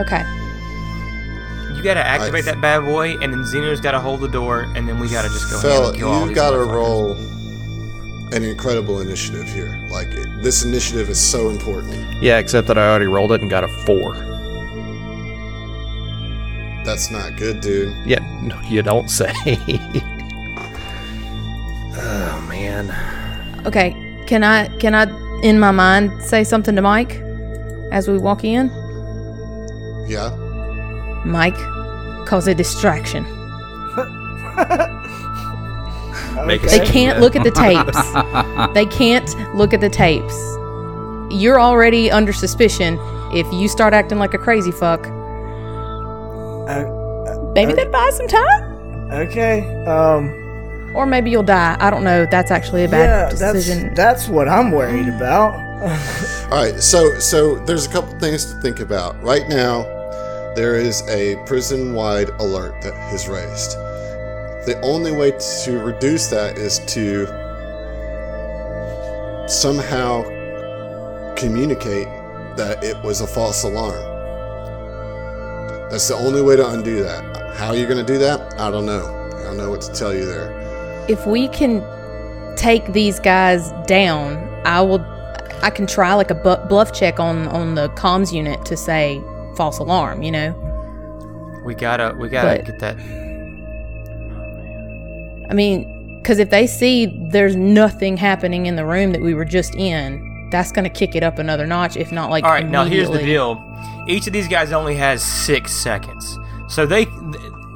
okay. You gotta activate Nice. that bad boy, and then Zeno's gotta hold the door, and then we gotta just go ahead Phil, and kill you these gotta motherfuckers. roll an incredible initiative here. Like, it, this initiative is so important. Yeah, except that I already rolled it and got a four. That's not good, dude. Yeah, no, you don't say. oh man. Okay. Can I can I in my mind say something to Mike as we walk in? Yeah? Mike, cause a distraction. Make a They can't look at the tapes. they can't look at the tapes. You're already under suspicion. If you start acting like a crazy fuck, Uh, maybe that buys some time, okay. Um. or maybe you'll die. I don't know. That's actually a bad yeah, decision. that's that's what I'm worried about. All right, so so there's a couple things to think about. Right now, there is a prison-wide alert that has raised. The only way to reduce that is to somehow communicate that it was a false alarm. That's the only way to undo that. How you're you going to do that? I don't know. I don't know what to tell you there. if we can take these guys down, I will. I can try like a bluff check on on the comms unit to say false alarm. You know, We gotta, we gotta But- get that. I mean, because if they see there's nothing happening in the room that we were just in, that's gonna kick it up another notch. If not, like All right, now here's the deal. Each of these guys only has six seconds, so they.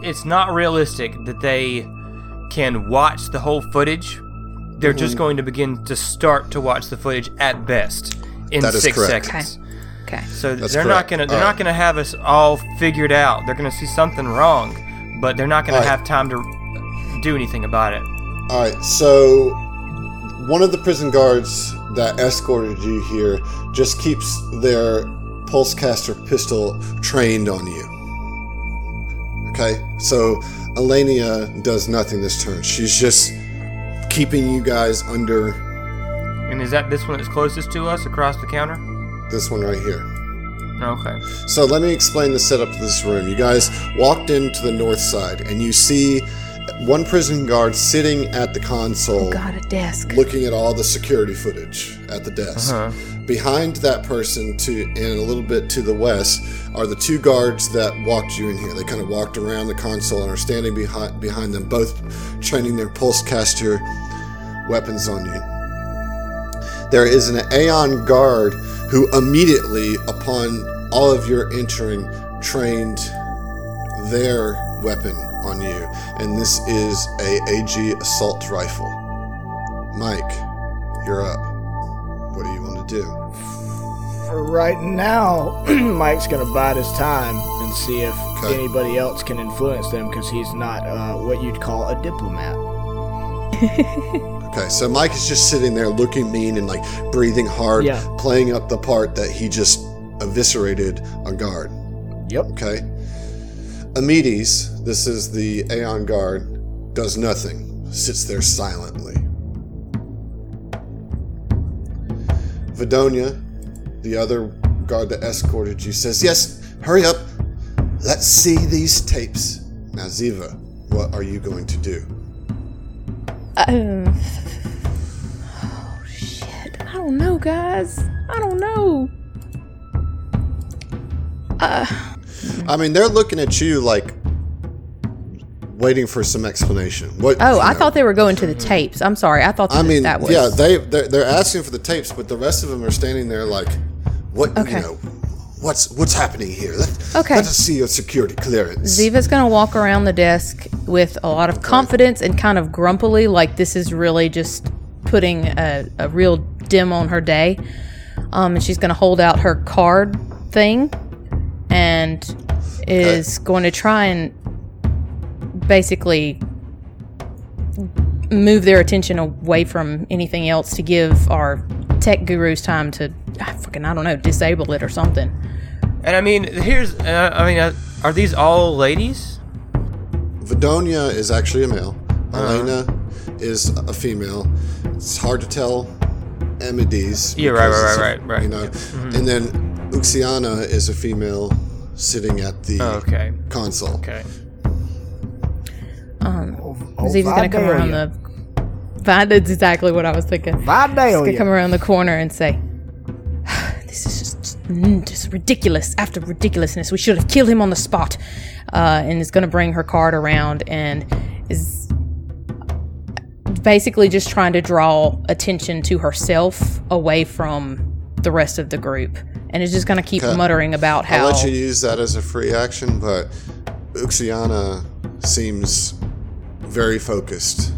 It's not realistic that they can watch the whole footage. They're just mm-hmm. going to begin to start to watch the footage at best in That is six correct. seconds. Okay. So That's they're correct. not gonna they're All not right. gonna have us all figured out. They're gonna see something wrong, but they're not gonna All right. have time to do anything about it. All right, so one of the prison guards that escorted you here just keeps their pulsecaster pistol trained on you. Okay, so Elenia does nothing this turn. She's just keeping you guys under And is that this one that's closest to us across the counter? this one right here. Okay. So let me explain the setup of this room. You guys walked into the north side, and you see one prison guard sitting at the console. Got a desk. looking at all the security footage at the desk. Uh-huh. Behind that person, to and a little bit to the west, are the two guards that walked you in here. They kind of walked around the console and are standing behind behind them, both training their pulse caster weapons on you. There is an Aeon guard who immediately, upon all of your entering, trained their weapon on you, and this is a AG assault rifle. Mike, you're up. What do you want to do? For right now, Mike's gonna bide his time and see if Okay. anybody else can influence them because he's not uh, what you'd call a diplomat. Okay, so Mike is just sitting there looking mean and like breathing hard, Yeah. playing up the part that he just eviscerated a guard. Yep. Okay. Amides, this is the Aeon guard, does nothing, sits there silently. Vidonia, the other guard that escorted you, says, Yes, hurry up. Let's see these tapes. Now, Ziva, what are you going to do? Um, oh shit! I don't know, guys. I don't know. I mean, they're looking at you like waiting for some explanation. What? Oh, I know. thought they were going to the tapes. I'm sorry. I thought that, I mean, that was. yeah, they they're, they're asking for the tapes, but the rest of them are standing there like, what? Okay. You know, what's what's happening here? Let, Okay. Let us see your security clearance. Ziva's gonna walk around the desk with a lot of confidence and kind of grumpily, like this is really just putting a, a real dim on her day. Um, and she's going to hold out her card thing and is going to try and basically move their attention away from anything else to give our tech gurus time to ah, fucking I don't know disable it or something. And I mean, here's, uh, I mean, uh, are these all ladies? Vidonia is actually a male. Uh-huh. Elena is a female. It's hard to tell Amides. Yeah, right, because right, right, right, You know, and then Uxiana is a female sitting at the Oh, okay. console. Okay. Oh, Ziva's gonna come around the. Vi- That's exactly what I was thinking. He's gonna come around the corner and say, "This is just, mm, just ridiculous. After ridiculousness, we should have killed him on the spot." Uh, and is gonna bring her card around and is basically just trying to draw attention to herself away from the rest of the group, and is just gonna keep Okay. muttering about how. I'll let you use that as a free action, but Uxiana seems very focused.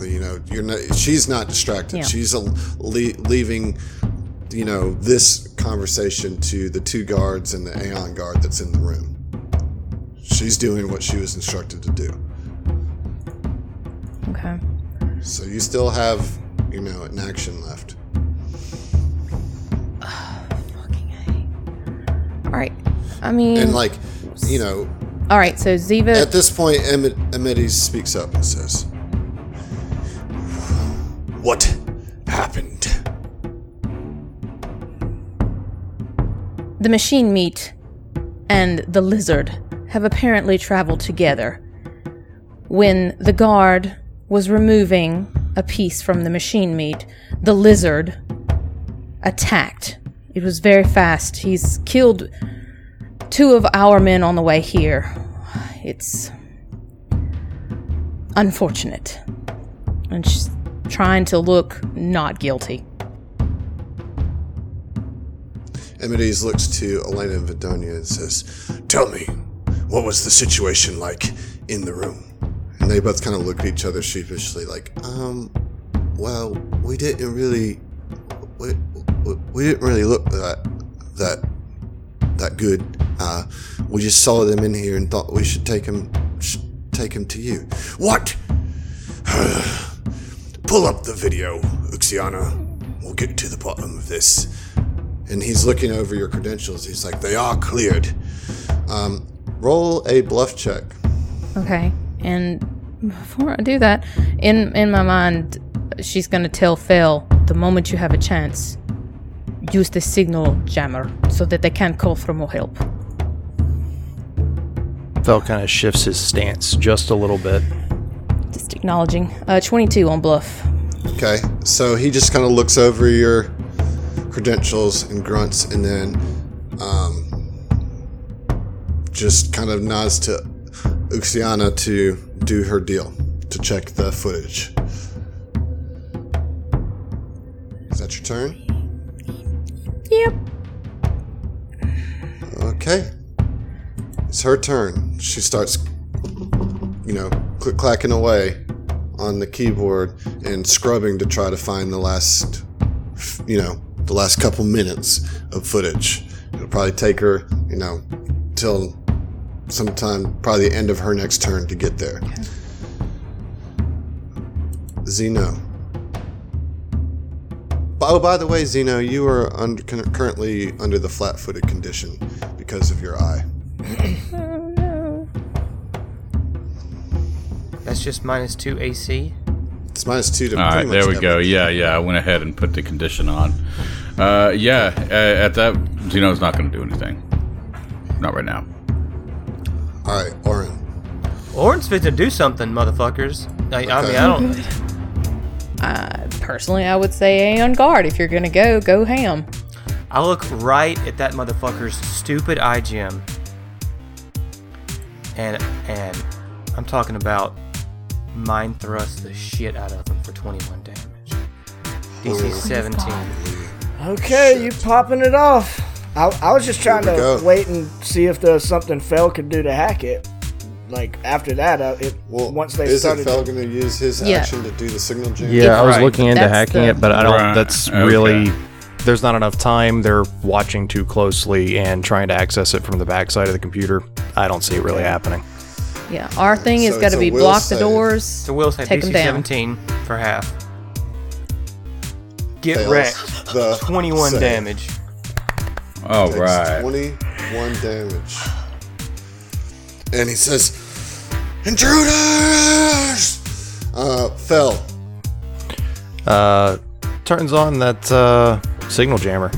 You know, you're not. She's not distracted. Yeah. She's a, le- leaving. You know this conversation to the two guards and the Aeon guard that's in the room. She's doing what she was instructed to do. Okay. So you still have, you know, an action left. Right. I mean, And like, you know, all right. So Ziva. At this point, Emmett, Emides speaks up and says, What happened? The machine meat and the lizard have apparently traveled together. When the guard was removing a piece from the machine meat, the lizard attacked. It was very fast. He's killed two of our men on the way here. It's unfortunate. And she's trying to look not guilty. Emides looks to Elena and Vidonia and says, Tell me, what was the situation like in the room? And they both kind of look at each other sheepishly, like, um, well, we didn't really, we, didn't really look that, that, that good. Uh, we just saw them in here and thought we should take them, take them to you. What? Pull up the video, Uxiana. We'll get to the bottom of this and he's looking over your credentials. He's like, they are cleared. Um, roll a bluff check. Okay. And before I do that, in in my mind, she's gonna tell Phil the moment you have a chance, use the signal jammer so that they can't call for more help. Fel kind of shifts his stance just a little bit. Just acknowledging. Uh, 22 on bluff. Okay, so he just kind of looks over your credentials and grunts, and then um, just kind of nods to Uxiana to do her deal to check the footage. Is that your turn? Yep. Okay. It's her turn. She starts, you know, click clacking away on the keyboard and scrubbing to try to find the last, you know, the last couple minutes of footage. It'll probably take her, you know, till sometime, probably the end of her next turn to get there. Zeno. Oh, by the way, Zeno, you are under, currently under the flat-footed condition because of your eye. That's just minus two AC. It's minus two to All pretty right, there much we go. Yeah, yeah. I went ahead and put the condition on. Uh, yeah, uh, at that, Zeno's not going to do anything. Not right now. All right, Orin. Orin's fit to do something, motherfuckers. I, I mean, I don't. Uh, personally, I would say on guard. If you're gonna go, go ham. I look right at that motherfucker's stupid eye gem, and and I'm talking about mind thrust the shit out of him for 21 damage. DC 17. Okay, you popping it off. I, I was just trying to go. wait and see if there was something Fel could do to hack it. Like after that, uh, it Well, once they is started. it Fel going to use his Yeah. action to do the signal jam? Yeah, I was Right. looking into That's hacking the- it, but I don't. Right, That's okay. really. There's not enough time. They're watching too closely and trying to access it from the backside of the computer. I don't see it really happening. Yeah, our thing So is got it's to a be will block the save. doors. So will say Take 'em DC down. 17 for half. Get Fails wrecked. The 21 save. damage. All Takes right. 21 damage. And he says, Intruders! Uh, Fel. Uh, turns on that uh, signal jammer.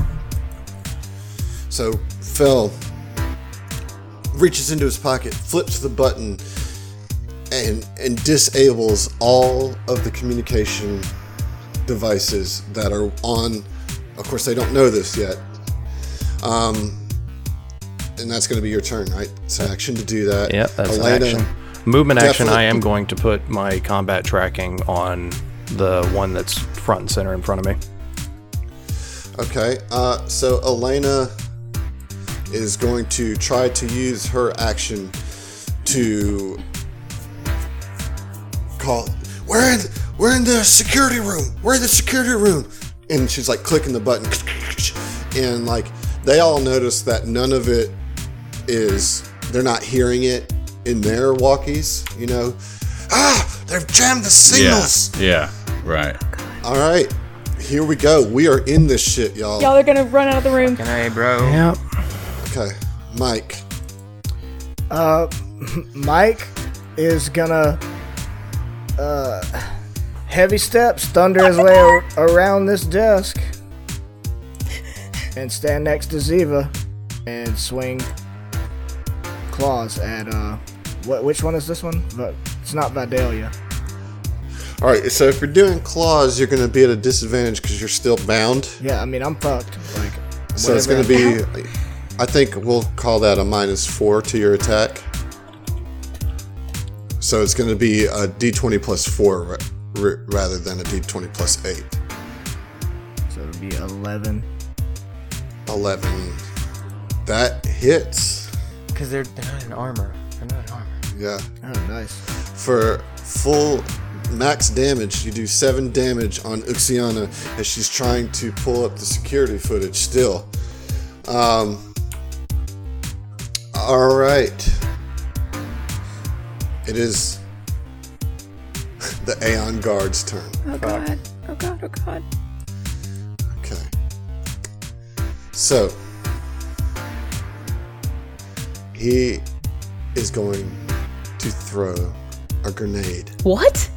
So Phil reaches into his pocket, flips the button, and and disables all of the communication devices that are on. Of course, they don't know this yet. Um, and that's going to be your turn, right? It's an action to do that. Yep, that's Elena, an action. Movement action. I am going to put my combat tracking on the one that's front and center in front of me. Okay, uh, so Elena is going to try to use her action to call. We're in, we're in the security room. We're in the security room, and she's like clicking the button, and like they all notice that none of it is. They're not hearing it in their walkies. You know, ah, they've jammed the signals. Yeah. yeah Right. All right, here we go. We are in this shit, y'all. Y'all are gonna run out of the room. Can I, bro? Yep. Okay, Mike. Uh, Mike is gonna uh heavy steps, thunder his way around this desk, and stand next to Ziva, and swing claws at uh, what? Which one is this one? But it's not Vidalia. All right, so if you're doing claws, you're going to be at a disadvantage because you're still bound. Yeah, I mean I'm fucked. Like, So it's going to be, I think we'll call that a minus four to your attack. So it's going to be a d20 plus four ra- rather than a d20 plus eight. So it'll be eleven. 11. That hits. Because they're, they're not in armor. They're not in armor. Yeah. Oh, nice. For full max damage, you do seven damage on Uxiana as she's trying to pull up the security footage still. Um, all right. It is the Aeon Guard's turn. Oh god. Oh god. Oh god. Okay. So, he is going to throw a grenade What?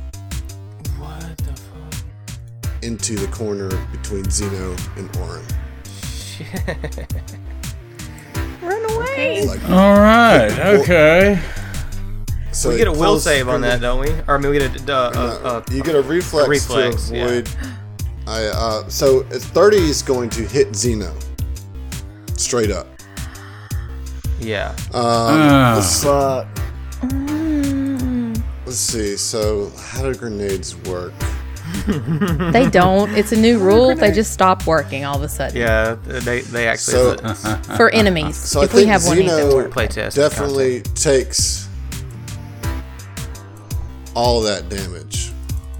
What the fuck? into the corner between Zeno and Orin. Run away. Like, All right. Okay. so We get a will save on that, don't we? Or I mean, we get a. Uh, uh, Uh, uh, you get a reflex, reflex, to yeah. avoid. I uh, so 30 is going to hit Zeno. Straight up. Yeah. Ah. Let's, Fuck. let's see. So how do grenades work? They don't. It's a new rule. They just stop working all of a sudden. Yeah, they, they actually. So- it's a For enemies. So if I we think have one, it doesn't Zeno work. play test. definitely takes all that damage.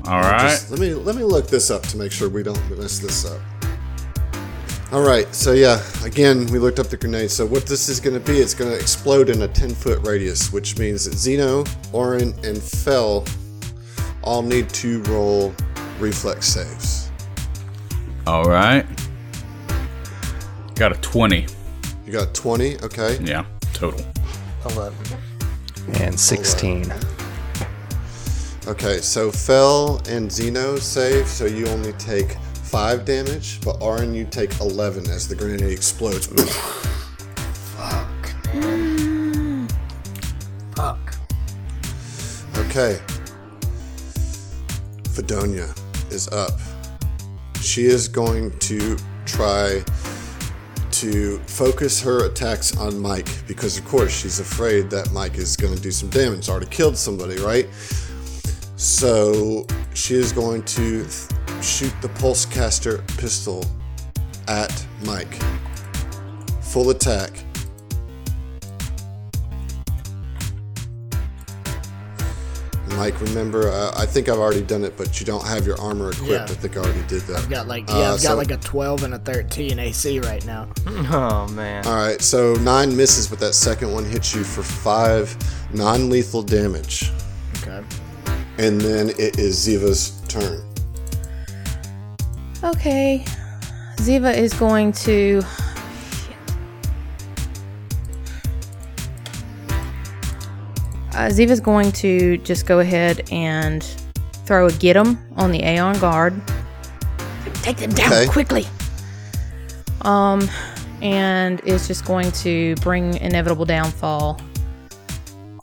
All right. Just let me let me look this up to make sure we don't mess this up. All right, so yeah, again, we looked up the grenade. So what this is going to be, it's going to explode in a 10 foot radius, which means that Zeno, Orin, and Fel all need to roll reflex saves. All right. Got a 20. You got 20, okay? Yeah. Total. 11. And 16. Okay, so Fel and Zeno save, so you only take 5 damage, but Orin, you take 11 as the grenade explodes. Fuck. Fuck. Okay. Fedonia is up. She is going to try to focus her attacks on Mike because, of course, she's afraid that Mike is going to do some damage. Already killed somebody, right? So she is going to th- shoot the pulse caster pistol at Mike. Full attack. Mike, remember, uh, I think I've already done it, but you don't have your armor equipped. Yeah. I think I already did that. I've got like yeah, Uh, I've so- got like a 12 and a 13 AC right now. Oh man. All right, so nine misses, but that second one hits you for five non-lethal damage, Okay. And then it is Ziva's turn. Okay. Ziva is going to. Uh, Ziva's going to just go ahead and throw a get 'em on the Aeon guard. Take them down Okay. quickly. Um, and is just going to bring inevitable downfall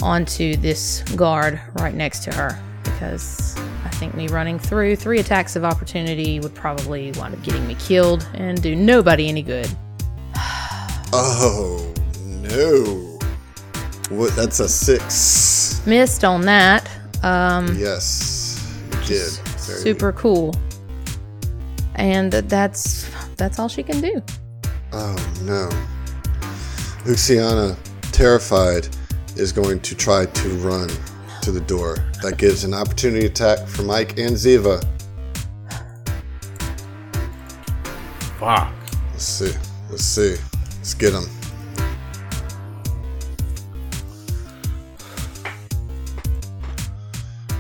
onto this guard right next to her because I think me running through three attacks of opportunity would probably wind up getting me killed and do nobody any good. Oh no! What? That's a six. Missed on that. Um, Yes, you did. Very super cool. And that's that's all she can do. Oh no. Luciana, terrified, is going to try to run to the door. That gives an opportunity attack for Mike and Ziva. Fuck. Let's see. Let's see. Let's get him.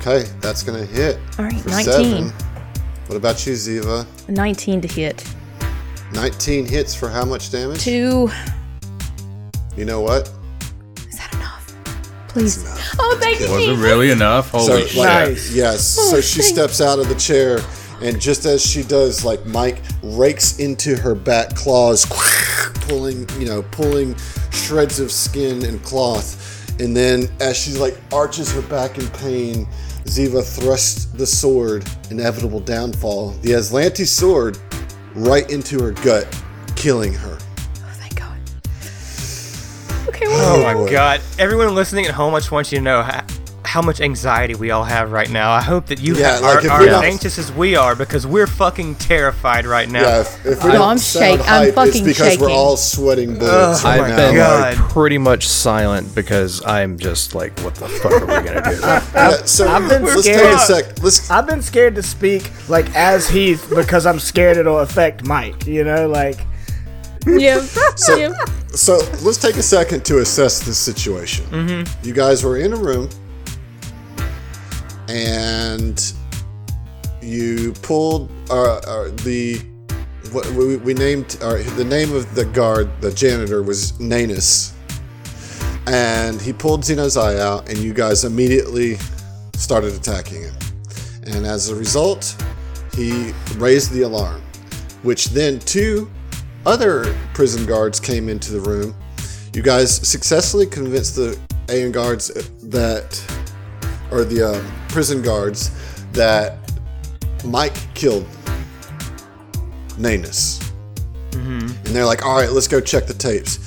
Okay, that's gonna hit. All right, for 19. seven. What about you, Ziva? 19 to hit. 19 hits for how much damage? Two. You know what? Is that enough? Please. Oh, thank you. Was it really enough? So, Holy like, shit. Nice. yes. Oh, so she thank- steps out of the chair, and just as she does, like Mike rakes into her back claws, pulling, you know, pulling shreds of skin and cloth. And then, as she like arches her back in pain, Ziva thrusts the sword, inevitable downfall, the Azlanti sword, right into her gut, killing her. Oh well, my boy. god. Everyone listening at home, I just want you to know how, how much anxiety we all have right now. I hope that you Yeah, have, like, are, if are we're as not- anxious as we are because we're fucking terrified right now. Yeah, if, if we No, don't I'm sound shake- I'm hype, it's fucking because we're shaking. all sweating bullets Ugh, right I've now. been God. like, pretty much silent because I'm just like, what the fuck are we gonna do? Yeah, so I've been let's scared. take a sec. Let's I've been scared to speak like as Heath because I'm scared it'll affect Mike. You know, like yeah. So- yeah. So let's take a second to assess this situation. Mm-hmm. You guys were in a room, and you pulled uh, uh, the what we, we named uh, the name of the guard, the janitor was Nanus, and he pulled Zeno's eye out, and you guys immediately started attacking him. And as a result, he raised the alarm, which then two other prison guards came into the room. You guys successfully convinced the Aeon guards that, or the uh, prison guards, that Mike killed Nanus. And they're like, all right, let's go check the tapes.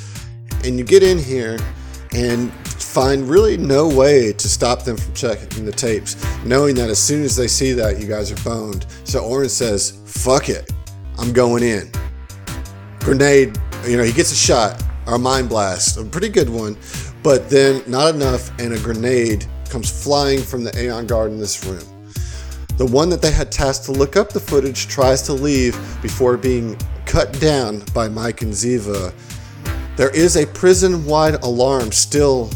And you get in here and find really no way to stop them from checking the tapes, knowing that as soon as they see that, you guys are boned. So Orin says, fuck it, I'm going in. Grenade, you know, he gets a shot, or a mind blast, a pretty good one, but then not enough, and a grenade comes flying from the Aeon Guard in this room. The one that they had tasked to look up the footage tries to leave before being cut down by Mike and Ziva. There is a prison wide alarm still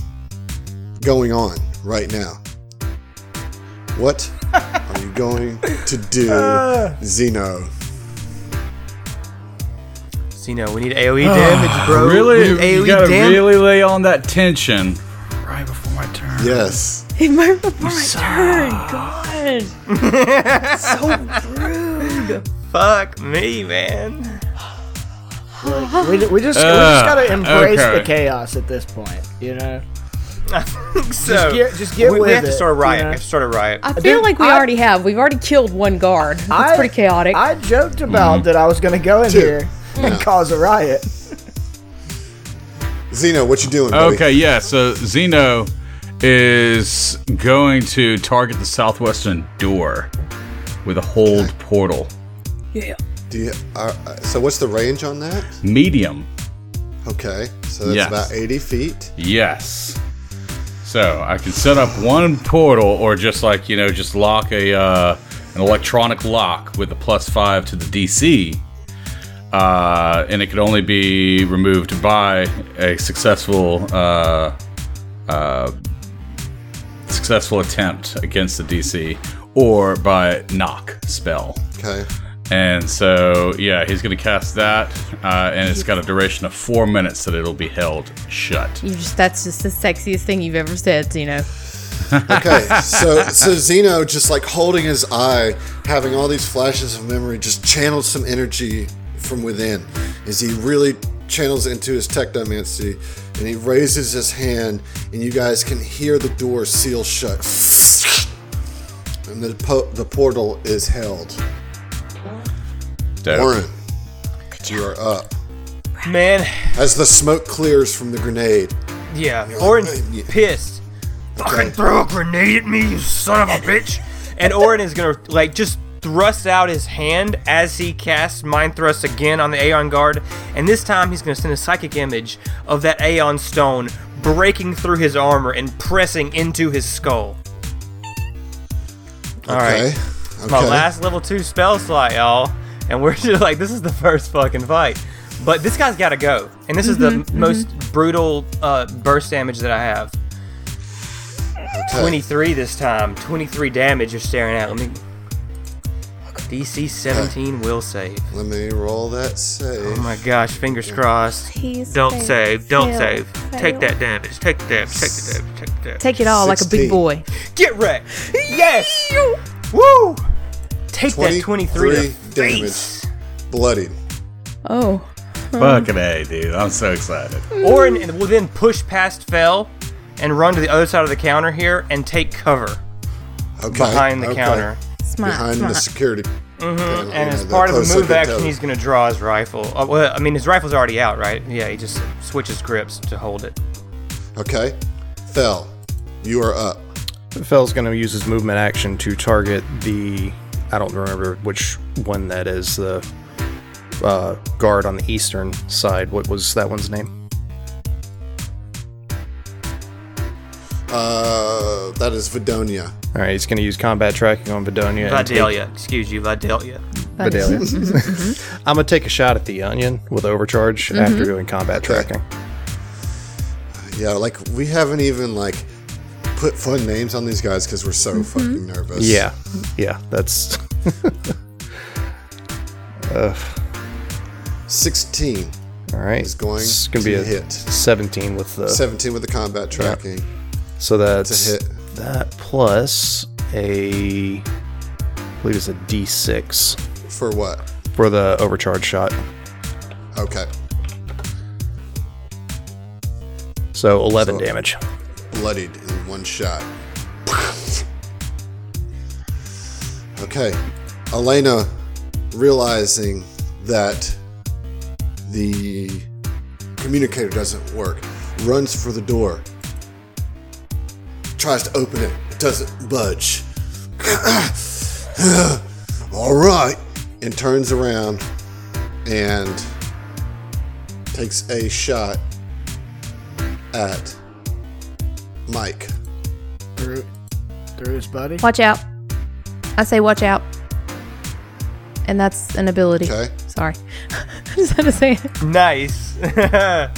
going on right now. What are you going to do, uh. Zeno? Zeno, we need AoE damage, bro. really? We need AoE you gotta damage. really lay on that tension right before my turn. Yes. It might before my turn. God. so rude. Fuck me, man. we, we just we just uh, gotta embrace okay. the chaos at this point. You know, I think so. get- just get we, we with have to it, start a riot. you know? We have to start a riot. I feel Dude, like we I- already have. We've already killed one guard. It's pretty chaotic. I joked about mm-hmm. that I was gonna go in Two. here and cause a riot. Zeno, what you doing, buddy? Okay, yeah. So Zeno is going to target the southwestern door with a hold portal. yeah. Do you, uh, uh, so what's the range on that? Medium. Okay, so that's Yes. about 80 feet. Yes. So I can set up one portal, or just like you know, just lock a uh, an electronic lock with a plus five to the DC, uh, and it could only be removed by a successful uh, uh, successful attempt against the DC, or by knock spell. Okay. And so, yeah, he's going to cast that, uh, and it's got a duration of four minutes that it'll be held shut. You just—that's just the sexiest thing you've ever said, you know. Okay, so so Zeno just like holding his eye, having all these flashes of memory, just channeled some energy from within as he really channels into his technomancy, and he raises his hand, and you guys can hear the door seal shut, and the po- the portal is held. Dope. Orin, you are up Man, as the smoke clears from the grenade. yeah, like, Orin "Uh, yeah." pissed. Fucking throw a grenade at me, you son of a bitch! And Orin is gonna like just thrust out his hand as he casts mind thrust again on the Aeon guard, and this time he's gonna send a psychic image of that Aeon stone breaking through his armor and pressing into his skull. All right. Okay. It's my last level two spell slot, y'all. And we're just like, this is the first fucking fight. But this guy's got to go. And this is the most brutal uh, burst damage that I have. Okay. 23 this time. 23 damage you're staring at. Let me. DC 17 will save. Let me roll that save. Oh my gosh, fingers crossed. Please Don't fail, save. Don't fail, save. Take that damage. Take the damage. Take the damage. Take the damage. Take it all like a 16. big boy. Get wrecked. Yes. Woo. Take that 23 to 23 damage. face. Bloodied. Oh. Fucking A, dude. I'm so excited. Orin will then push past Fel and run to the other side of the counter here and take cover Okay. behind the okay. counter. Smart, Behind smart. the security. Panel, And yeah, as the part of close the move action, he's going to draw his rifle. Uh, well, I mean, his rifle's already out, right? Yeah, he just switches grips to hold it. Okay. Fel. You are up. Fel's going to use his movement action to target the. I don't remember which one that is. The uh, guard on the eastern side. What was that one's name? Uh, that is Vidonia. All right, he's going to use combat tracking on Vidonia. and take- Vidalia. Excuse you, Vidalia. Vidalia. Mm-hmm, mm-hmm. I'm going to take a shot at the onion with overcharge mm-hmm. after doing combat tracking. Uh, yeah, like we haven't even like put fun names on these guys because we're so fucking nervous. Yeah, yeah, that's 16. all right. Is going it's gonna be to a hit. 17 with the 17 with the combat tracking. So that's hit. that plus a I believe it's a D6 For what? for the overcharge shot. Okay. So 11 So- damage. Bloodied in one shot. Okay. Elena, realizing that the communicator doesn't work, runs for the door. Tries to open it. It doesn't budge. All right. And turns around and takes a shot at Mike. Through, through his buddy. Watch out. I say watch out. And that's an ability. Okay. Sorry. I just had to say it. Nice. that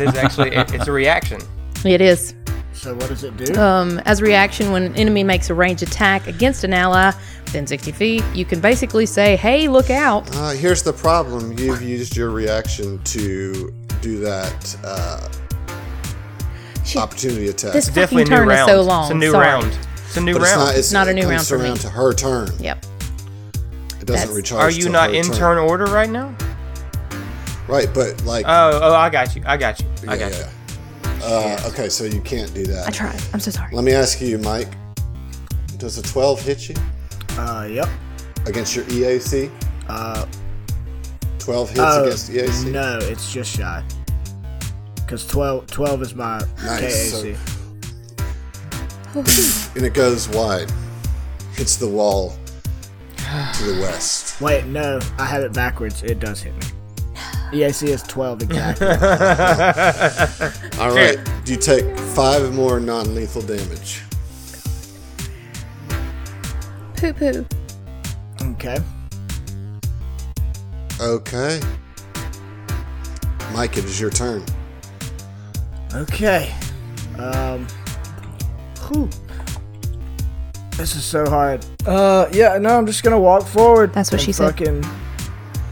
is actually, it, it's a reaction. It is. So what does it do? Um, as a reaction, when an enemy makes a range attack against an ally within 60 feet, you can basically say, hey, look out. Uh, here's the problem. You've used your reaction to do that uh, Shit. opportunity attack. This Definitely a new turn round. is so long. It's a new Sorry. round. It's a new but it's round. not, it's, Not a it new comes round for me. around to her turn. Yep. It doesn't That's- recharge. Are you till not her in turn. turn order right now? Right, but like. Oh, oh, I got you. I got you. I yeah, got you. yeah. Uh, okay, so you can't do that. I tried. I'm so sorry. Let me ask you, Mike. Does a 12 hit you Uh, yep. against your EAC? Uh, 12 hits oh, against EAC? no, it's just shy. Because 12, 12 is my Nice, so- KAC. And it goes wide. Hits the wall to the west. Wait, no, I have it backwards. It does hit me. EAC is 12 exactly. All right. You take five more non-lethal damage. Poo poo. okay. Okay. Mike, it is your turn. Okay. Um. Whew. This is so hard. Uh, yeah, no, I'm just gonna walk forward. That's what and she said.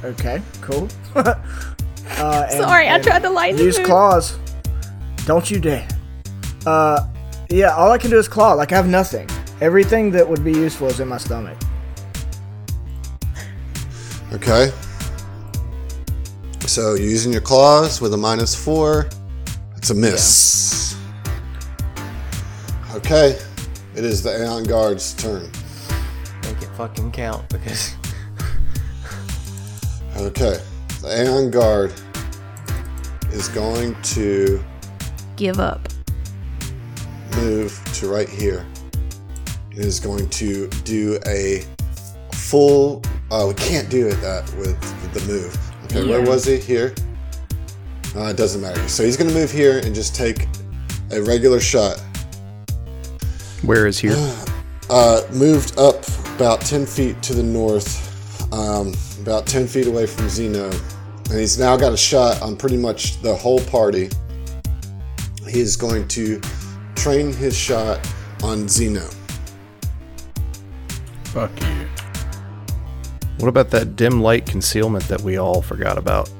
Okay, cool. uh, and- Sorry, I tried to lighten Use mood. claws. Don't you dare. Uh, yeah, all I can do is claw. Like, I have nothing. Everything that would be useful is in my stomach. Okay. So you're using your claws with a minus four. It's a miss. Okay. It is the Aeon Guard's turn. Make it fucking count because Okay. The Aeon Guard is going to Give up. move to right here. It is going to do a full. Oh, we can't do it that with the move. Okay, where was he? Here. Uh, it doesn't matter. So he's going to move here and just take a regular shot. Where is here? Uh, moved up about 10 feet to the north, um, about 10 feet away from Zeno. And he's now got a shot on pretty much the whole party. He is going to train his shot on Zeno. Fuck you. What about that dim light concealment that we all forgot about?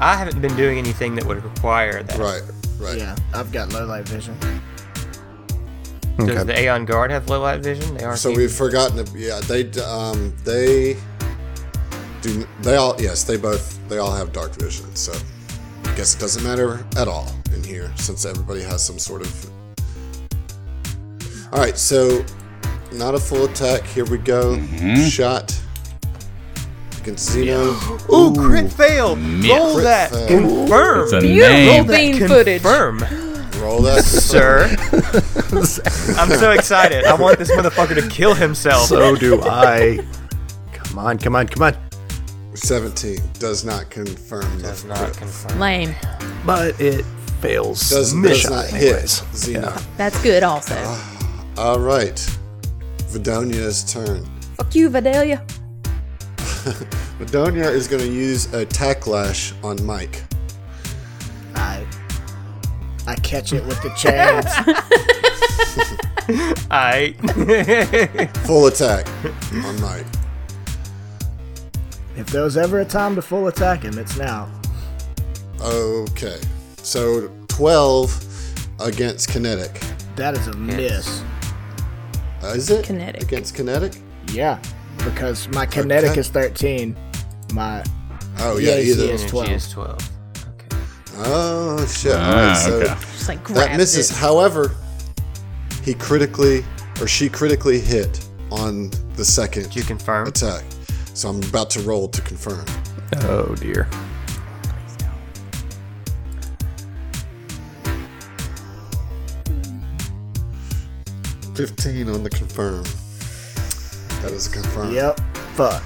I haven't been doing anything that would require that. Right, right. Yeah, I've got low light vision. Does Okay. the Aeon Guard have low light vision? They aren't. So we've forgotten. To, yeah, they um they do. They all yes, they both they all have dark vision. So I guess it doesn't matter at all in here since everybody has some sort of. All right, so not a full attack. Here we go. Mm-hmm. Shot against Zeno. Ooh, crit failed. Roll Crit that. fail. Confirm. It's a Beautiful name. bean footage. Confirm, Roll that, sir. I'm so excited. I want this motherfucker to kill himself. So do I. Come on, come on, come on. Seventeen does not confirm. the Does not crit. confirm. Lame. But it fails. Does, does mission not anyways. hit Zeno. That's good also. Ah, all right, Vidonia's turn. Fuck you, Vidalia. Madonia is going to use a tack lash on Mike. I I catch it with the chains. I. Full attack on Mike. If there was ever a time to full attack him, it's now. Okay. So 12 against kinetic. That is a miss. Uh, is it? Kinetic. Against kinetic? Yeah, because my kinetic Okay. is 13. My Oh, yeah, EAC either. is 12. is 12. Okay. Oh, shit. Ah, right, so okay. Just like that misses. it. However, he critically, or she critically hit on the second Did you confirm? attack. So I'm about to roll to confirm. Oh dear. 15 on the confirm. That is a confirm. Yep. Fuck.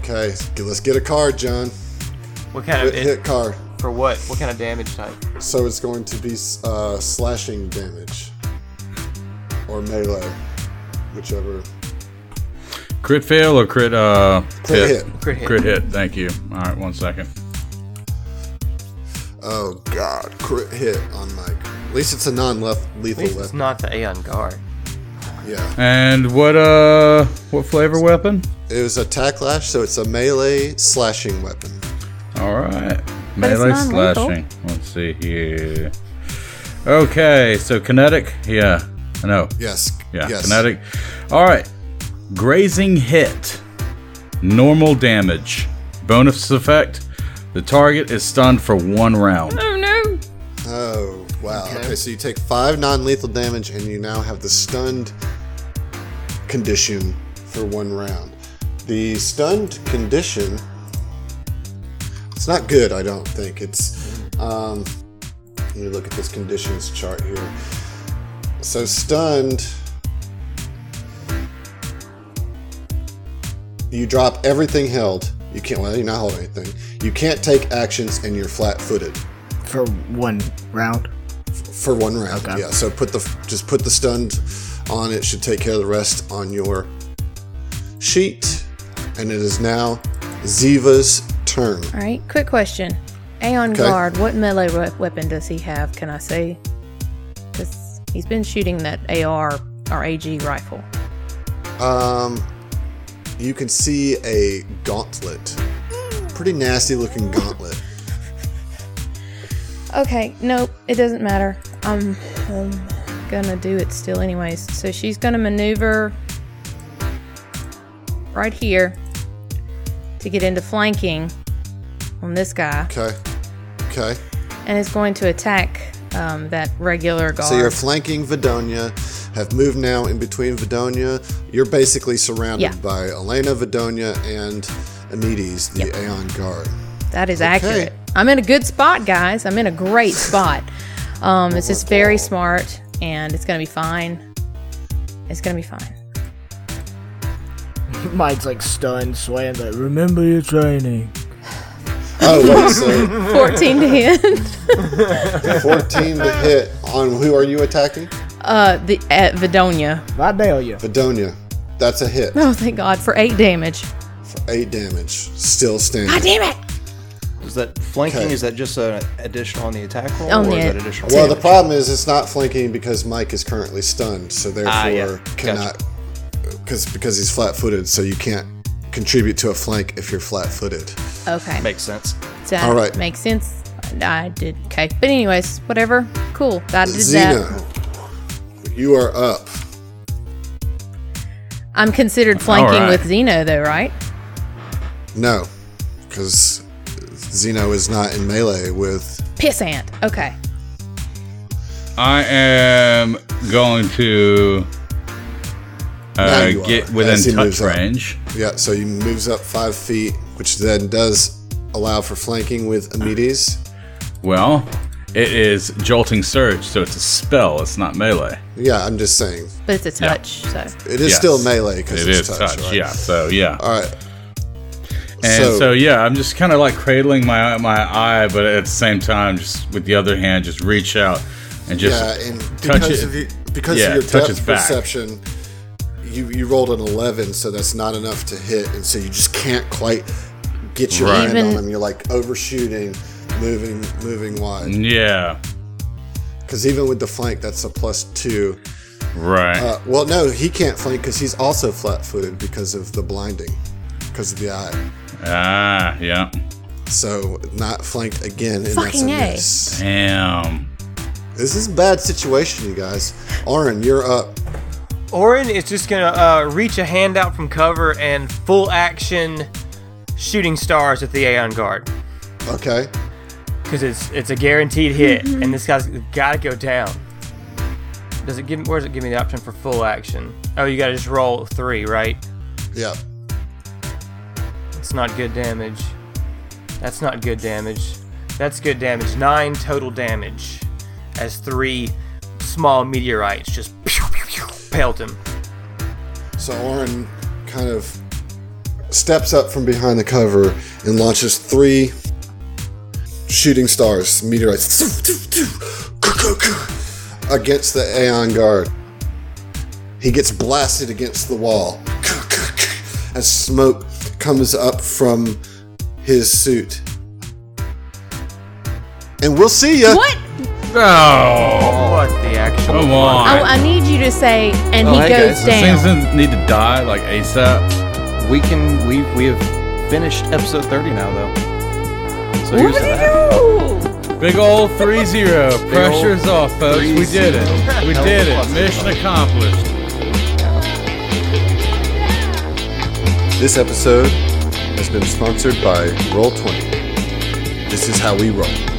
Okay, let's get a card, John. What kind of Hit, hit card. for what? What kind of damage type? So it's going to be uh, slashing damage or melee, whichever. Crit fail or crit uh Crit hit. Crit hit. Crit hit. Thank you. All right, one second. Oh god, crit hit on Mike. At least it's a non-lethal At least it's not the Aeon Guard. Yeah, And what uh what flavor weapon? it was a tack lash, so it's a melee slashing weapon. All right. But it's Melee slashing. Let's see here. Okay, so kinetic. Yeah, I know. Yes. Yeah, Yes. kinetic. All right. Grazing hit. Normal damage. Bonus effect. The target is stunned for one round. Oh no. Oh wow. Okay. so you take five non-lethal damage, and you now have the stunned condition for one round. The stunned condition. It's not good. I don't think it's. Um, let me look at this conditions chart here. So stunned. You drop everything held You can't. Well, you're not holding anything. You can't take actions, and you're flat-footed For one round. for one round. Okay. Yeah. So put the just put the stunned on. It should take care of the rest on your sheet, and it is now Ziva's turn. All right, quick question. Aeon Okay. Guard, what melee we- weapon does he have? Can I say? Because he's been shooting that AR or AG rifle. Um, you can see a gauntlet. Pretty nasty looking gauntlet. Okay, nope, it doesn't matter. I'm, I'm gonna do it still, anyways. So she's gonna maneuver right here to get into flanking on this guy, Okay. Okay. and is going to attack um, that regular guard. So you're flanking Vidonia, have moved now in between Vidonia. You're basically surrounded Yeah. by Elena, Vidonia, and Amides, the Yep. Aeon Guard. That is Okay. accurate. I'm in a good spot, guys. I'm in a great spot. Um, it's just very smart, and it's gonna be fine. It's gonna be fine. Mike's like stunned, swaying, but remember your training. Oh, wait, so 14 to hit. 14 to hit on who are you attacking? Uh, the at Vidonia. Vidalia. Vidonia. That's a hit Oh, thank God for eight damage. for 8 damage. Still standing. God damn it! Is that flanking? Okay. Is that just an additional on the attack roll, On or the- is that additional? Well, the problem is it's not flanking because Mike is currently stunned, so therefore Ah, yeah. cannot because because he's flat-footed, so you can't contribute to a flank if you're flat-footed. Okay, makes sense. that all right. makes sense. I did okay, but anyways, whatever. Cool. I did that. Xena, you are up. I'm considered flanking right. with Zeno, though, right? No, because Zeno is not in melee with. Pissant. Okay. I am going to uh, you are, get within as touch moves up. range. Yeah, so he moves up five feet, which then does allow for flanking with Amides. Well, it is jolting surge, so it's a spell. It's not melee. Yeah, I'm just saying But it's a Yeah. touch, so it is Yes. still melee because It it's is touch. touch. right? Yeah. So yeah. All right. And so, yeah, I'm just kind of like cradling my my eye, but at the same time, just with the other hand, just reach out and just yeah, and touch because it. of you, because Yeah, of your touch depth perception, you you rolled an eleven, so that's not enough to hit, and so you just can't quite get your Right. hand Even- on them. You're like overshooting, moving moving wide. yeah, Because even with the flank, that's a plus two. right. Uh, well, no, he can't flank because he's also flat-footed because of the blinding, because of the eye. ah, yeah. So not flanked again, and that's a A. Damn. This is a bad situation, you guys. Orin, you're up. Orin is just gonna uh, reach a hand out from cover and full action shooting stars at the Aeon Guard Okay. Because it's it's a guaranteed hit, and mm-hmm. this guy's got to go down. Does it give? Where does it give me the option for full action? Oh, you got to just roll three, right? Yeah. It's not good damage. That's not good damage. That's good damage. Nine total damage as three small meteorites just pew, pew, pew, pelt him. So Orin kind of steps up from behind the cover and launches three shooting stars, meteorites, against the Aeon Guard. He gets blasted against the wall as smoke comes up from his suit. And we'll see ya. what? Oh, What the actual? come I, on. Oh, I need you to say, and Oh, he hey, goes guys. Those things down. didn't need to die like ASAP. We can we we have finished episode 30 now though. So here's to that. Woo! Big old 3 0. Pressure's off, folks. We did it. We did it. Mission accomplished. This episode has been sponsored by Roll20. This is how we roll.